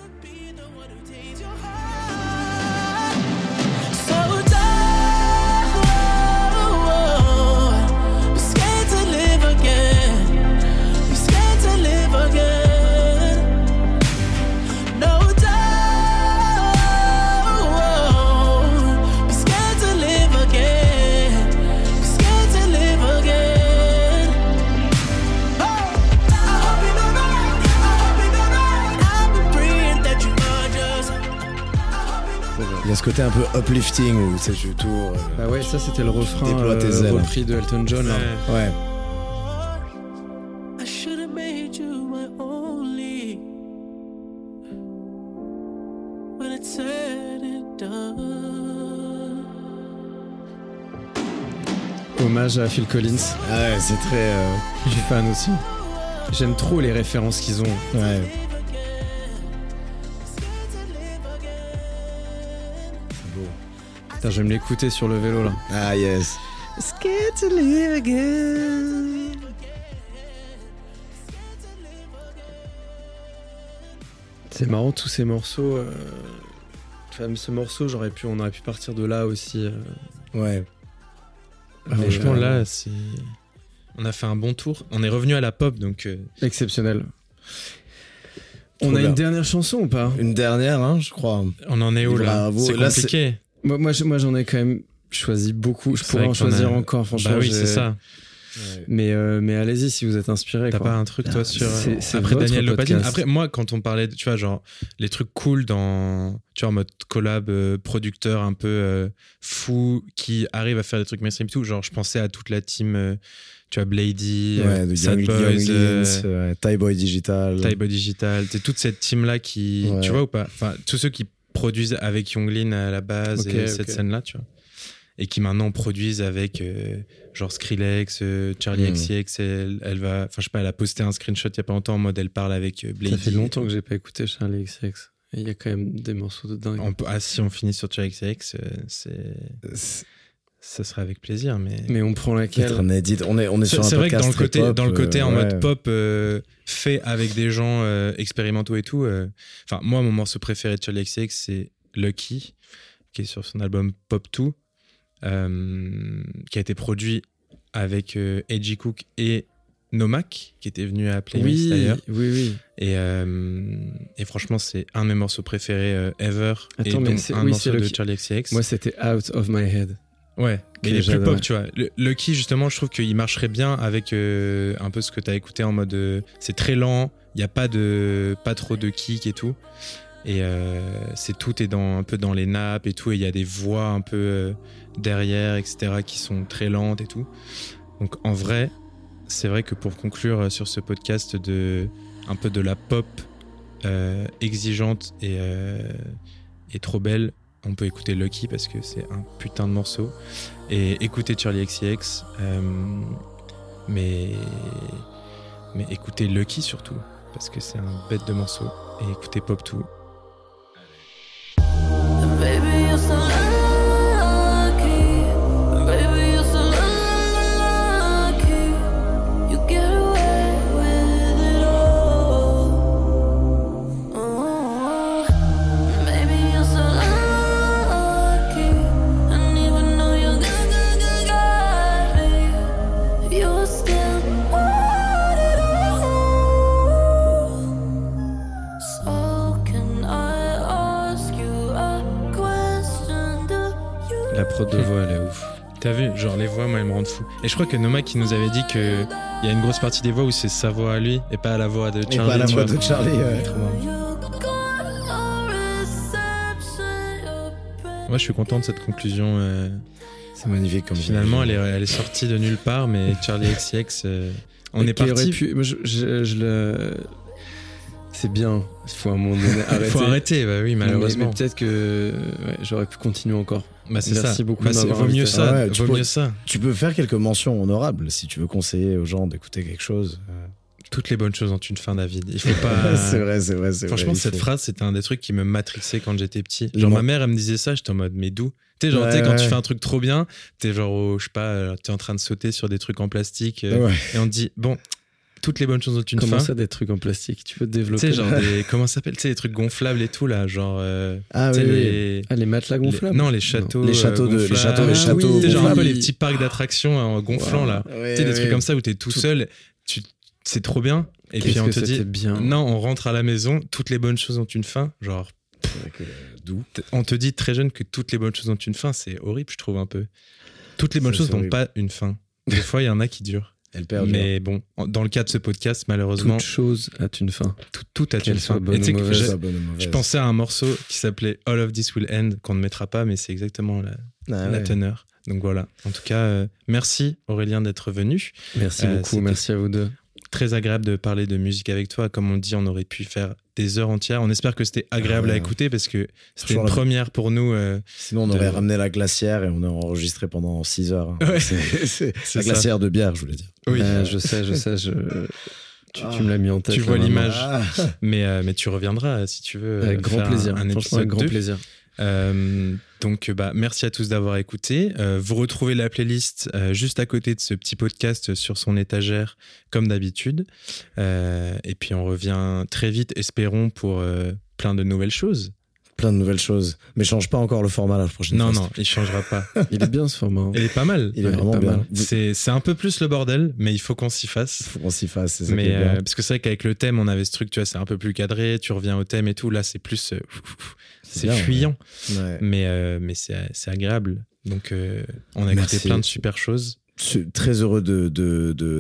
[SPEAKER 2] Côté un peu uplifting où tu sais, tu tours. euh,
[SPEAKER 3] Ah ouais, ça c'était le refrain euh, repris de Elton John. là.
[SPEAKER 2] Ouais.
[SPEAKER 7] I should have made you my only. When it's said and done.
[SPEAKER 3] Hommage à Phil Collins.
[SPEAKER 2] Ah ouais, c'est très. euh,
[SPEAKER 3] Je suis fan aussi. J'aime trop les références qu'ils ont.
[SPEAKER 2] ouais.
[SPEAKER 3] Putain, je vais me l'écouter sur le vélo là.
[SPEAKER 2] Ah yes.
[SPEAKER 3] Scared to live again. C'est marrant tous ces morceaux. euh, Enfin, ce morceau, j'aurais pu, on aurait pu partir de là aussi. euh.
[SPEAKER 2] Ouais.
[SPEAKER 3] Mais,
[SPEAKER 1] Franchement,
[SPEAKER 3] euh,
[SPEAKER 1] là, c'est. On a fait un bon tour. On est revenu à la pop, donc. euh,
[SPEAKER 3] exceptionnel.
[SPEAKER 2] Trop
[SPEAKER 3] On a
[SPEAKER 2] bien.
[SPEAKER 3] une dernière chanson ou pas?
[SPEAKER 2] Une dernière, hein, je crois.
[SPEAKER 1] on en est où là. C'est compliqué.
[SPEAKER 3] Moi, moi, je- moi, j'en ai quand même choisi beaucoup. Je pourrais en choisir encore, franchement.
[SPEAKER 1] Bah oui,
[SPEAKER 3] j'ai-
[SPEAKER 1] c'est ça.
[SPEAKER 3] Mais, euh, mais allez-y si vous êtes inspiré.
[SPEAKER 1] T'as pas un truc toi sur
[SPEAKER 3] c'est- c'est
[SPEAKER 1] après
[SPEAKER 3] votre
[SPEAKER 1] Daniel
[SPEAKER 3] podcast.
[SPEAKER 1] Après moi quand on parlait de, tu vois genre les trucs cool dans tu vois en mode collab euh, producteur un peu euh, fou qui arrive à faire des trucs mainstream et tout genre je pensais à toute la team euh, tu vois Blady, euh,
[SPEAKER 2] Ouais,
[SPEAKER 1] Sad
[SPEAKER 2] Young,
[SPEAKER 1] Boys,
[SPEAKER 2] Young
[SPEAKER 1] euh,
[SPEAKER 2] Thai Boy Digital.
[SPEAKER 1] Type Digital, c'est toute cette team là qui
[SPEAKER 2] Ouais.
[SPEAKER 1] tu vois ou pas? Enfin tous ceux qui produisent avec Younglin à la base et cette scène là tu vois et qui maintenant produisent avec euh, genre Skrillex, euh, Charlie
[SPEAKER 2] Mm.
[SPEAKER 1] XCX, elle, elle va, enfin je sais pas, elle a posté un screenshot il y a pas longtemps en mode elle parle avec euh, Blady.
[SPEAKER 3] Ça fait longtemps que j'ai pas écouté Charlie XX. Et il y a quand même des morceaux de dingue.
[SPEAKER 1] On peut- ah, si on finit sur Charlie XCX, euh, c'est, ça serait avec plaisir, mais.
[SPEAKER 3] Mais on prend laquelle
[SPEAKER 2] un edit. On est, on est sur un
[SPEAKER 1] c'est vrai que dans le côté,
[SPEAKER 2] pop,
[SPEAKER 1] dans le côté
[SPEAKER 2] euh,
[SPEAKER 1] en
[SPEAKER 2] ouais.
[SPEAKER 1] mode pop euh, fait avec des gens euh, expérimentaux et tout. euh, Enfin, moi, mon morceau préféré de Charlie XCX, c'est Lucky, qui est sur son album Pop 2, euh, qui a été produit avec euh, Edgy Cook et Nomak, qui était venu à Playlist
[SPEAKER 3] Oui,
[SPEAKER 1] d'ailleurs.
[SPEAKER 3] oui, oui.
[SPEAKER 1] Et, euh, et franchement, c'est un de mes morceaux préférés euh, ever. et
[SPEAKER 3] Attends, mais
[SPEAKER 1] donc
[SPEAKER 3] c'est-
[SPEAKER 1] un
[SPEAKER 3] oui,
[SPEAKER 1] morceau
[SPEAKER 3] c'est
[SPEAKER 1] de. Charlie XCX.
[SPEAKER 3] Moi, c'était Out of My Head.
[SPEAKER 1] Ouais, mais il est plus pop, tu vois. Le- Lucky, justement, je trouve qu'il marcherait bien avec euh, un peu ce que tu as écouté en mode. euh, c'est très lent, il n'y a pas, de, pas trop de kick et tout. Et euh, c'est tout est dans, un peu dans les nappes et tout. Et il y a des voix un peu derrière, etc., qui sont très lentes et tout. Donc en vrai, c'est vrai que pour conclure sur ce podcast de un peu de la pop exigeante et, et trop belle, on peut écouter Lucky parce que c'est un putain de morceau. Et écouter Charlie XCX, euh, mais, mais Lucky surtout, parce que c'est un bête de morceau. Et écoutez Pop 2. Genre les voix, moi, elles me rendent fou. Et je crois que Noma qui nous avait dit que il y a une grosse partie des voix où c'est sa voix à lui et pas la voix de
[SPEAKER 2] Et
[SPEAKER 1] Charlie.
[SPEAKER 2] pas la voix de Charlie, ouais.
[SPEAKER 1] Moi, je suis content de cette conclusion. euh,
[SPEAKER 2] C'est magnifique comme
[SPEAKER 1] Finalement, elle est, elle est sortie de nulle part, mais Charlie XCX, euh, on
[SPEAKER 3] Et
[SPEAKER 1] est parti.
[SPEAKER 3] pu- moi, je, je- je le. C'est bien. Il faut à un moment donné arrêter.
[SPEAKER 1] Faut arrêter, bah oui,
[SPEAKER 3] Mais-
[SPEAKER 1] malheureusement.
[SPEAKER 3] Mais, peut-être que ouais, j'aurais pu continuer encore.
[SPEAKER 1] Bah, c'est
[SPEAKER 3] Merci
[SPEAKER 1] ça.
[SPEAKER 3] beaucoup
[SPEAKER 1] Bah,
[SPEAKER 3] de
[SPEAKER 1] c'est-
[SPEAKER 3] m'avoir
[SPEAKER 1] vaut mieux
[SPEAKER 3] invité.
[SPEAKER 1] ça.
[SPEAKER 2] Ouais, tu
[SPEAKER 1] vaut
[SPEAKER 2] pourrais-
[SPEAKER 1] mieux ça.
[SPEAKER 2] Tu peux faire quelques mentions honorables si tu veux conseiller aux gens d'écouter quelque chose. Euh,
[SPEAKER 1] Toutes les bonnes choses ont une fin, David. Il faut pas.
[SPEAKER 2] c'est vrai, c'est vrai, c'est
[SPEAKER 1] Franchement,
[SPEAKER 2] vrai.
[SPEAKER 1] cette
[SPEAKER 2] faut-
[SPEAKER 1] phrase, c'était un des trucs qui me matrixait quand j'étais petit. Genre, ma mère, elle me disait ça, j'étais en mode, mais d'où? Tu sais, genre,
[SPEAKER 2] Ouais,
[SPEAKER 1] sais, quand tu fais un truc trop bien, t'es genre, au- je sais pas, euh, t'es en train de sauter sur des trucs en plastique euh,
[SPEAKER 2] Ouais.
[SPEAKER 1] et on te dit, bon, toutes les bonnes choses ont une
[SPEAKER 3] Comment
[SPEAKER 1] fin.
[SPEAKER 3] ça, des trucs en plastique? Tu peux te
[SPEAKER 1] Tu
[SPEAKER 3] développer
[SPEAKER 1] sais, genre, des, comment ça s'appelle? Tu sais, les trucs gonflables et tout, là, genre. euh,
[SPEAKER 2] Ah oui, oui.
[SPEAKER 1] les-
[SPEAKER 3] Ah, les matelas
[SPEAKER 1] les-
[SPEAKER 3] gonflables?
[SPEAKER 1] non, les châteaux.
[SPEAKER 2] Les châteaux de-
[SPEAKER 1] euh,
[SPEAKER 2] les
[SPEAKER 1] gonflables.
[SPEAKER 2] châteaux-
[SPEAKER 3] les châteaux
[SPEAKER 1] Tu sais, genre un peu les petits parcs d'attractions en gonflant, là.
[SPEAKER 2] Ouais,
[SPEAKER 1] Tu sais, des
[SPEAKER 2] ouais.
[SPEAKER 1] trucs comme ça où t'es tout,
[SPEAKER 2] Tout-
[SPEAKER 1] seul, tu, c'est trop bien. Et puis on te dit,
[SPEAKER 3] bien.
[SPEAKER 1] non, on rentre à la maison, toutes les bonnes choses ont une fin. Genre,
[SPEAKER 2] euh, D'où
[SPEAKER 1] on te dit très jeune que toutes les bonnes choses ont une fin. C'est horrible, je trouve un peu. Toutes les bonnes choses n'ont pas une fin. Des fois, il y en a qui durent.
[SPEAKER 2] Elle perd.
[SPEAKER 1] Mais bon, dans le cas de ce podcast, malheureusement,
[SPEAKER 3] Toute chose a une fin.
[SPEAKER 1] tout, tout a une fin.
[SPEAKER 3] bonne
[SPEAKER 1] Et
[SPEAKER 3] ou
[SPEAKER 1] que
[SPEAKER 3] mauvaise.
[SPEAKER 1] je- Je pensais à un morceau qui s'appelait All of This Will End, qu'on ne mettra pas, mais c'est exactement la,
[SPEAKER 2] Ah
[SPEAKER 1] la teneur. Donc voilà. En tout cas, euh, merci Aurélien d'être venu.
[SPEAKER 3] Merci
[SPEAKER 1] Euh,
[SPEAKER 3] beaucoup, merci à vous deux.
[SPEAKER 1] Très agréable de parler de musique avec toi. Comme on le dit, on aurait pu faire des heures entières. On espère que c'était agréable
[SPEAKER 2] Ah ouais.
[SPEAKER 1] à écouter parce que c'était une première pour nous. euh,
[SPEAKER 2] Sinon, on
[SPEAKER 1] de-
[SPEAKER 2] aurait ramené la glacière et on aurait enregistré pendant 6 heures. hein.
[SPEAKER 1] Ouais.
[SPEAKER 2] La
[SPEAKER 1] ça.
[SPEAKER 2] glacière de bière, je voulais dire.
[SPEAKER 1] Oui.
[SPEAKER 3] Euh, je sais, je sais, je... tu, tu me l'as mis en tête.
[SPEAKER 1] Tu vois l'image.
[SPEAKER 2] Ah.
[SPEAKER 1] Mais, euh, mais tu reviendras si tu veux.
[SPEAKER 3] Avec grand plaisir.
[SPEAKER 1] Un, un épisode
[SPEAKER 3] avec grand
[SPEAKER 1] 2.
[SPEAKER 3] plaisir.
[SPEAKER 1] Euh, donc, bah, merci à tous d'avoir écouté. Euh, vous retrouvez la playlist euh, juste à côté de ce petit podcast sur son étagère, comme d'habitude. Et puis, on revient très vite, espérons, pour plein de nouvelles choses.
[SPEAKER 2] Plein de nouvelles choses. Mais change pas encore le format la prochaine
[SPEAKER 1] Non,
[SPEAKER 2] fois.
[SPEAKER 1] non, il changera pas.
[SPEAKER 3] Il est bien ce format. hein.
[SPEAKER 1] Il est pas mal.
[SPEAKER 2] Il est
[SPEAKER 3] Ouais,
[SPEAKER 2] vraiment bien. Il
[SPEAKER 1] C'est un peu plus le bordel, mais il faut qu'on s'y fasse.
[SPEAKER 2] faut qu'on s'y fasse. Ça
[SPEAKER 1] Mais parce que c'est vrai qu'avec le thème, on avait ce truc, tu vois, c'est un peu plus cadré, tu reviens au thème et tout. Là, c'est plus. C'est fuyant.
[SPEAKER 2] Ouais.
[SPEAKER 1] mais, euh, mais c'est agréable. Donc, euh, on a écouté plein de super choses.
[SPEAKER 2] Très heureux de,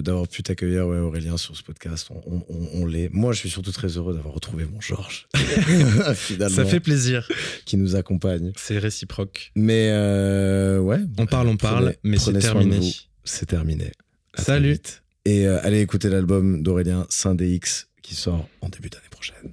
[SPEAKER 2] d'avoir pu t'accueillir, ouais, Aurélien, sur ce podcast. On, on- on- on l'est. Moi, je suis surtout très heureux d'avoir retrouvé mon Georges,
[SPEAKER 1] Ça fait plaisir.
[SPEAKER 2] qui nous accompagne.
[SPEAKER 1] C'est réciproque.
[SPEAKER 2] Mais euh, ouais.
[SPEAKER 1] On parle, on parle,
[SPEAKER 2] Prenez-
[SPEAKER 1] mais c'est terminé.
[SPEAKER 2] C'est terminé. À
[SPEAKER 1] Salut.
[SPEAKER 2] Et euh, allez écouter l'album d'Aurélien Saint-DX qui sort en début d'année prochaine.